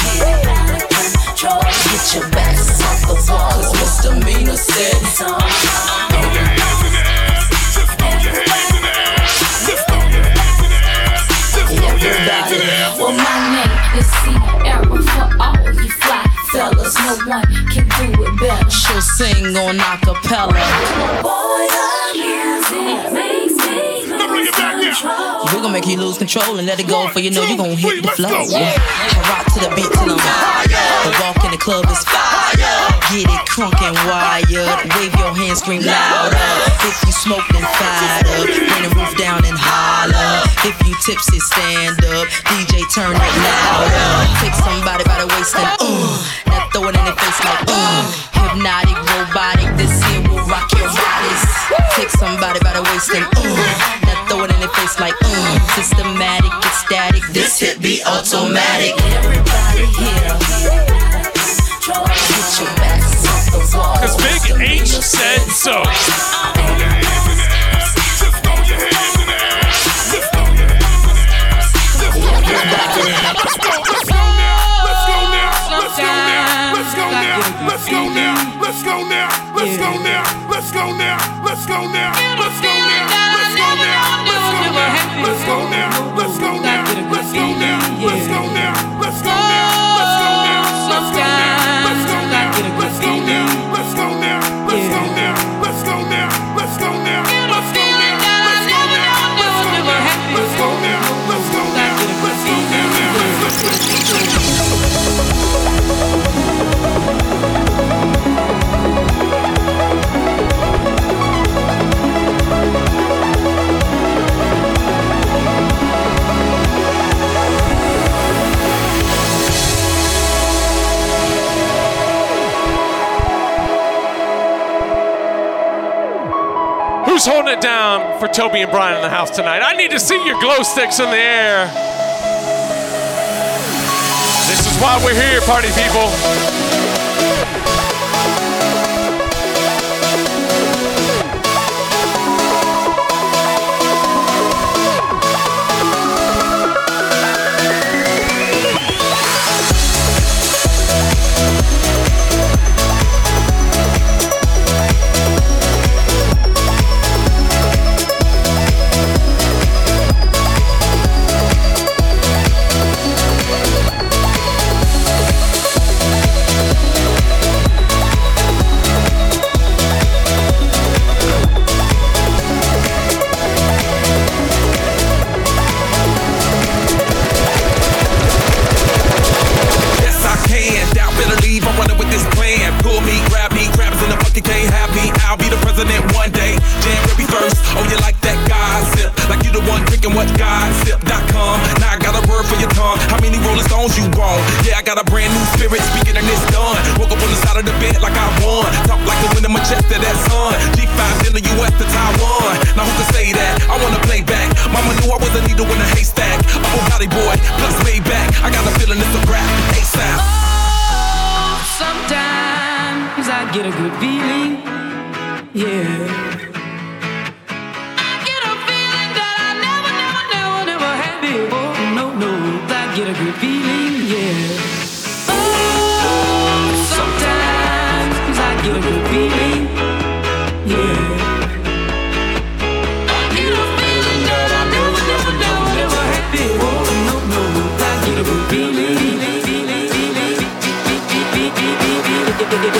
get your backs off the wall. Cause misdemeanor said so. Well, my name is Sierra for all you fly fellas. No one can do it better. She'll sing on acapella. Boy, the music makes me lose control. We're gonna make you lose control and let it go, for you know you're gonna hit the flow. Yeah. I rock to the beat till I'm high. The walk in the club is fire. Get it crunk and wired. Wave your hands, scream louder. If you smoke, then fired up. Bring the roof down and holler. If you tipsy, stand up. DJ, turn it louder. Take somebody by the waist and uh. Now throw it in their face like uh. Hypnotic, robotic. This here will rock your bodies. Take somebody by the waist and uh. Now throw it in their face like uh. Systematic, ecstatic. This hit be automatic. Everybody here. Get your backs off the wall. Cause Bigg H said so. Let's go now. Let's go now. Let's go now. Let's go now. Let's go now. Let's go now. Let's go now. Let's go now. Let's go now. Let's go now. Let's go now. Who's holding it down for Toby and Brian in the house tonight? I need to see your glow sticks in the air. This is why we're here, party people. To Taiwan. Now who can say that? I wanna play back. Mama knew I was a needle in a haystack. Oh, body boy, plus. I got a feeling it's a rap. ASAP. Oh, sometimes I get a good feeling,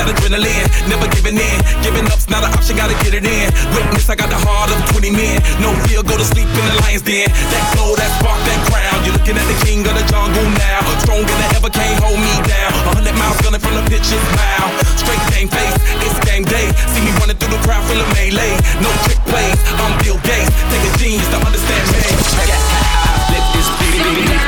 that adrenaline, never giving in. Giving up's not an option, gotta get it in. Witness, I got the heart of 20 men. No fear, go to sleep in the lion's den. That glow, that spark, that crown. You're looking at the king of the jungle now. Stronger than ever, can't hold me down. A hundred miles gunning from the pitcher's mouth. Straight game face, it's game day. See me running through the crowd full of melee. No trick plays, I'm Bill Gates. Take a genius to understand me. I flip this beat.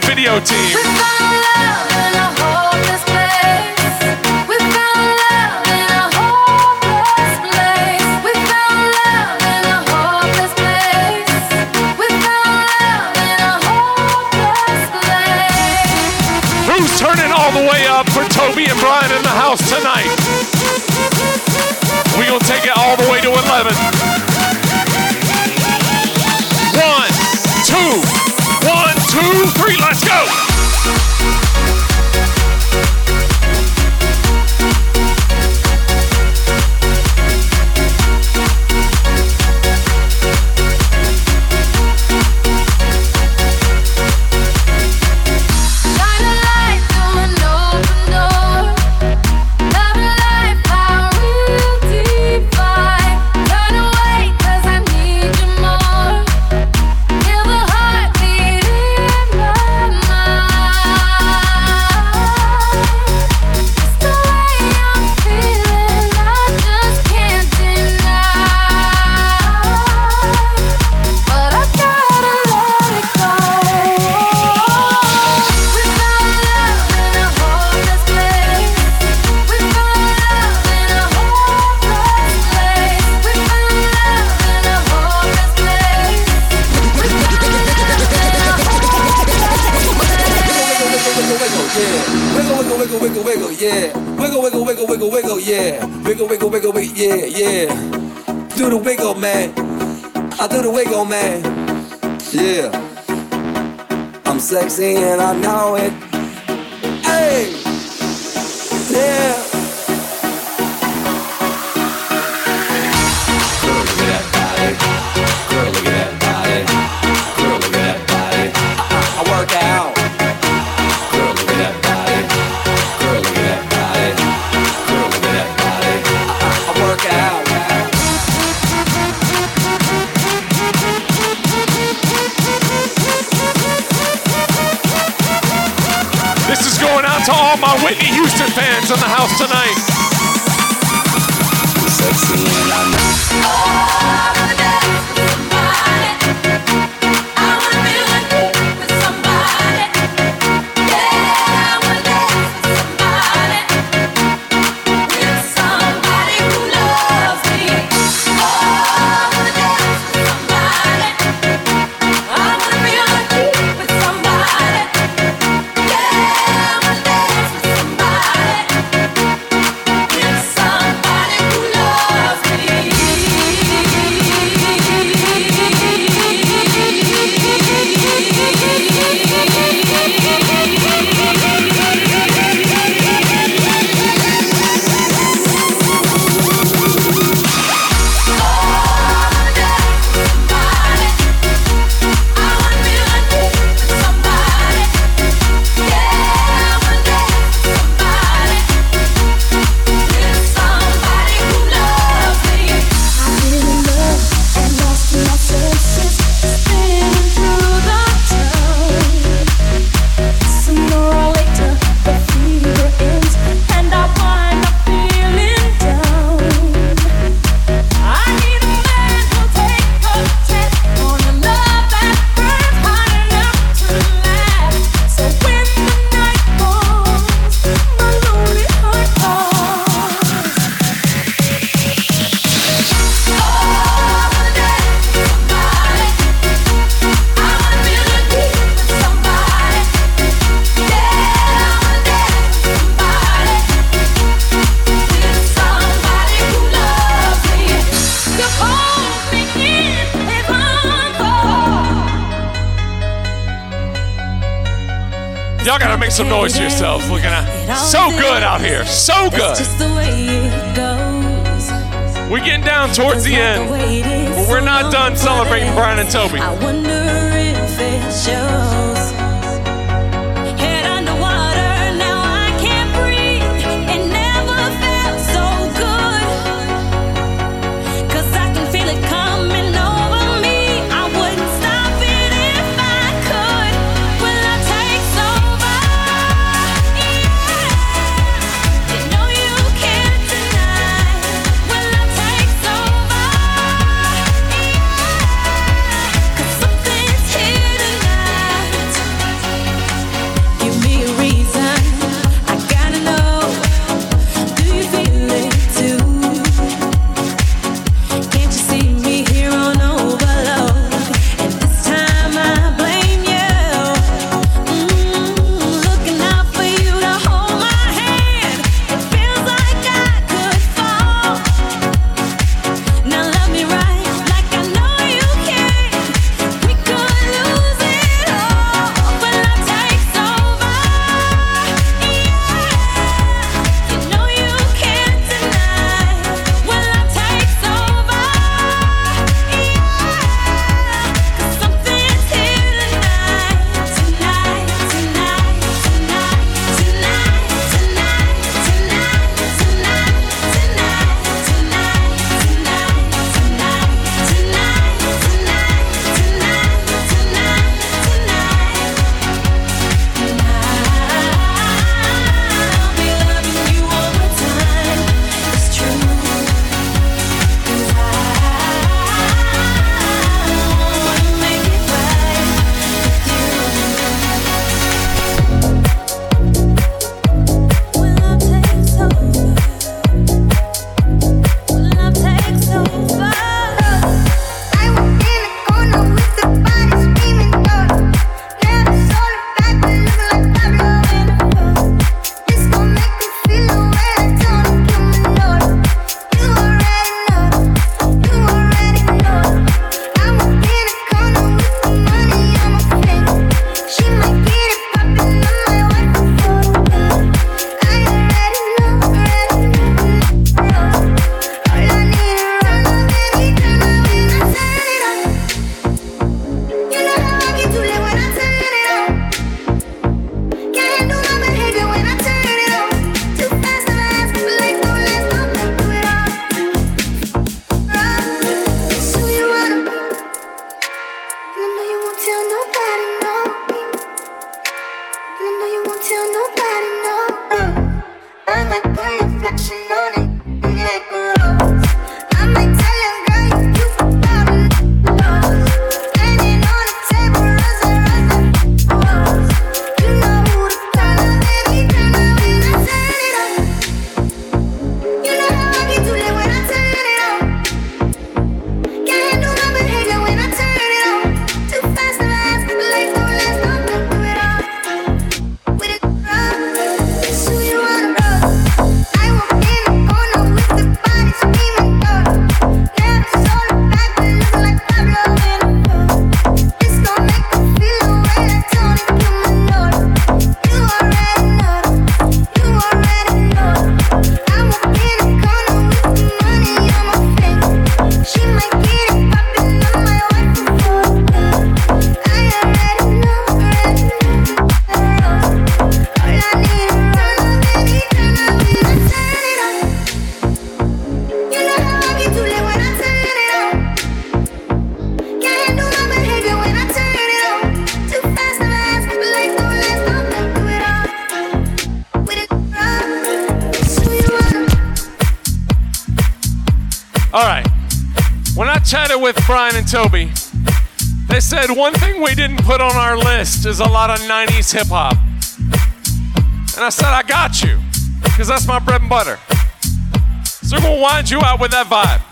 Video team. Brian and Toby, they said one thing we didn't put on our list is a lot of 90s hip hop. And I said, I got you, because that's my bread and butter. So we're going to wind you out with that vibe.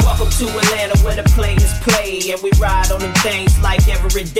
Welcome to Atlanta where the players play and we ride on them things like every day.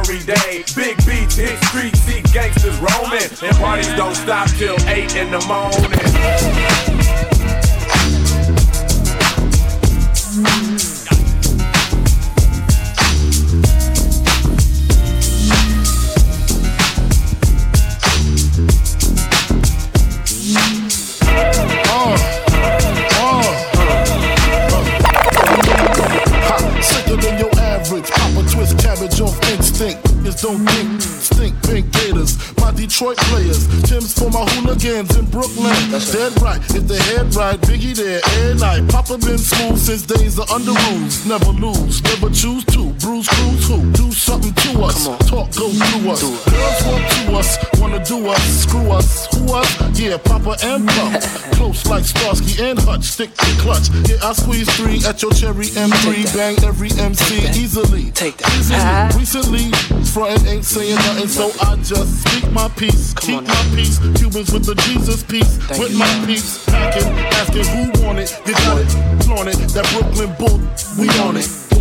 day. Big beats hit streets, see gangsters roaming, and parties don't stop till 8 in the morning. Don't think, Detroit players, Timbs for my hooligans in Brooklyn. That's Dead right, if they head right, Biggie there, every night. Papa been smooth since days of Underoos. Never lose, never choose to. Bruise, cruise, who? Do something to us. Talk, go through us. Girls want to us, wanna do us, screw us. Who us? Yeah, Papa and Puff. Close like Starsky and Hutch, stick to clutch. Yeah, I squeeze three at your cherry M3. Bang every MC easily. Take that. Easily. Recently, frontin' ain't saying nothing, so I just speak my peace. Keep my peace. Cubans with the Jesus piece. with my peace. Packing, asking who want it. You got it, flaunt it. That Brooklyn bull, we on it.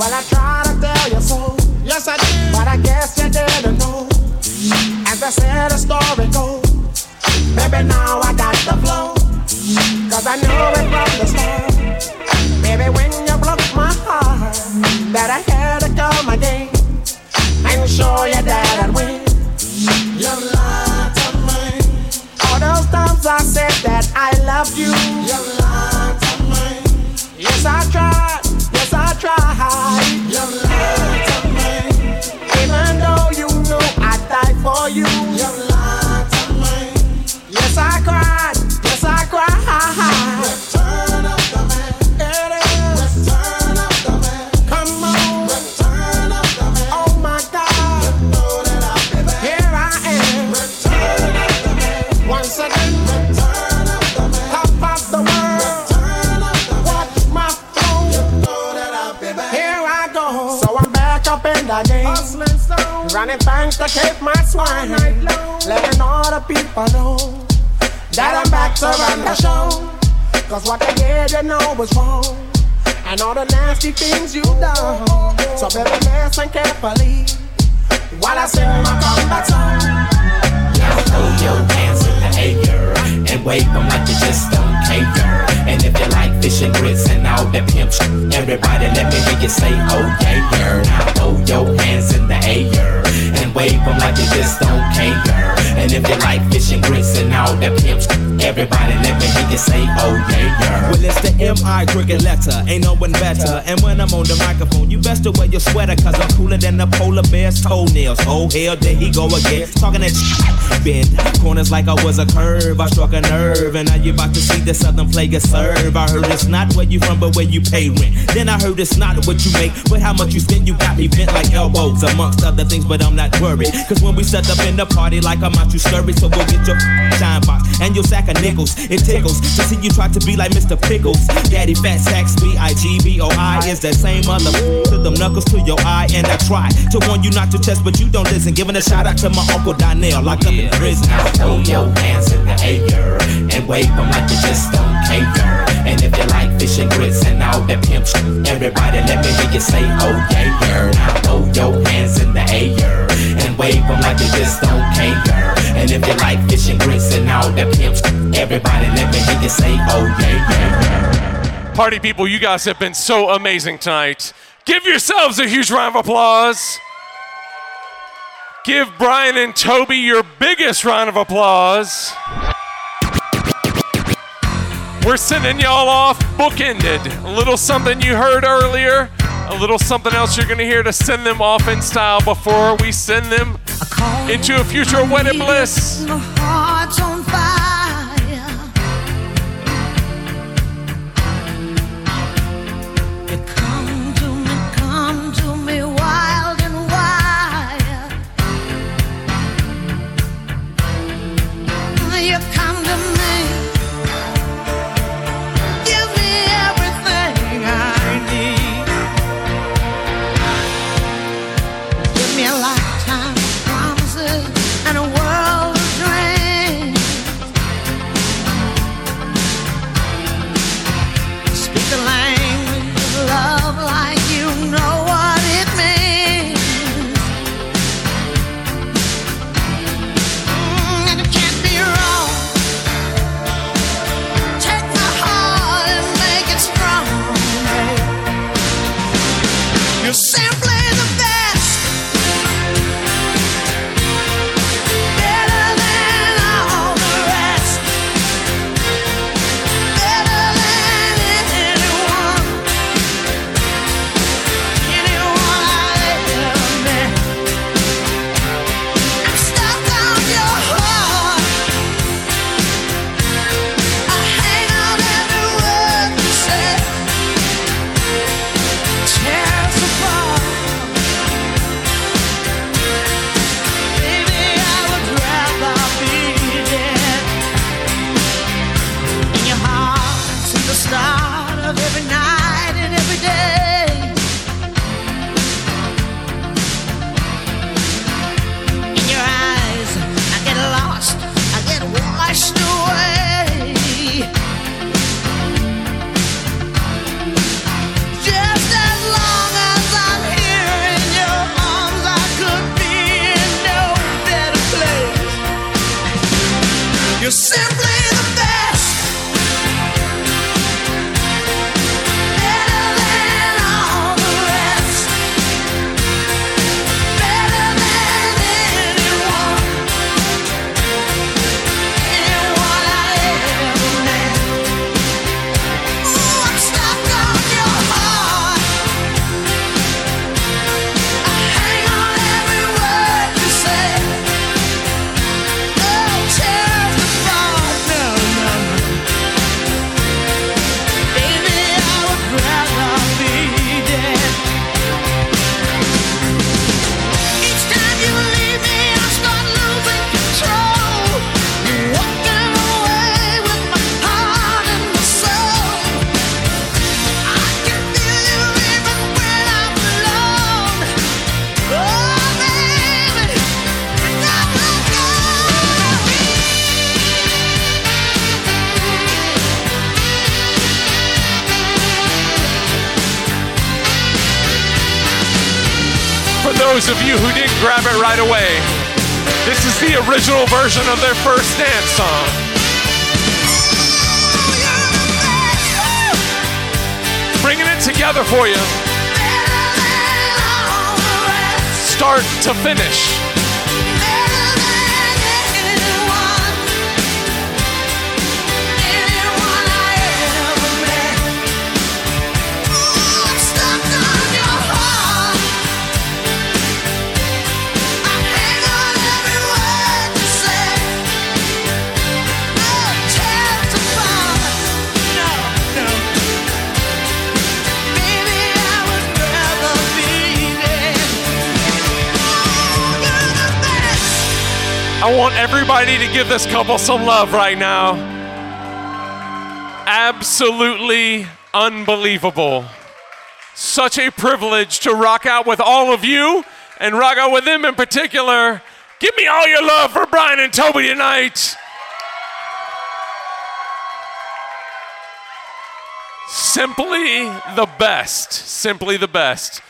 Well, I try to tell you so. Yes, I did. But I guess you didn't know. As I said, the story goes. Baby, now I got the flow. Cause I knew it from the start. Baby, when you broke my heart, that I had to come again and show you that I'd win. You lied to me. All those times I said that I loved you. You lied to me. Yes, I tried. Yes, I tried. You lied to me. Even though you knew I'd die for you. Running banks to keep my swine. Letting all the people know that I'm back to run the show. Cause what they did, you know was wrong. And all the nasty things you done. So better listen carefully while I sing my comeback song. Throw your hands in the air and wave them like you just don't care. And if you like fish and grits and all that pimp shit, everybody let me hear you say, oh yeah, yeah. Now throw your hands in the air and wave them like you just don't care. And if you like fish and grits and all that pimp everybody let me hear you say, oh yeah, yeah. Well, it's the M.I. cricket letter, ain't no one better. And when I'm on the microphone, you best to wear your sweater, cause I'm cooler than the polar bear's toenails. Oh, hell, there he go again. Talking that. Bend corners like I was a curve. I struck a nerve, and now you about to see the southern player serve. I heard it's not where you from, but where you pay rent. Then I heard it's not what you make, but how much you spend. You got me bent like elbows, amongst other things, but I'm not worried. worry. Cause when we set up in the party, like I'm out, you scurry. So go get your shine box and your sack of nickels. It tickles to see you try to be like Mr. Pickles. Daddy Fat Sacks, B I G B O I is that same mother to them knuckles to your eye. And I try to warn you not to test, but you don't listen. Giving a shout out to my Uncle Donnell, locked up in prison. Now Throw your hands in the air and wave them like you just don't care. And if you like fish and grits and all that pimp shit, everybody let me hear you say, oh yeah, yeah. Now throw your hands in the air wave them like you just don't care. And if you like fish and grits and all that pimp shit, everybody let me hear you say, oh yeah, yeah. Party people, you guys have been so amazing tonight. Give yourselves a huge round of applause. Give Brian and Toby your biggest round of applause. We're sending y'all off bookended. A little something you heard earlier, a little something else you're gonna hear to send them off in style before we send them into a future of wedded bliss. To finish. I want everybody to give this couple some love right now. Absolutely unbelievable. Such a privilege to rock out with all of you and rock out with them in particular. Give me all your love for Brian and Toby tonight. Simply the best. Simply the best.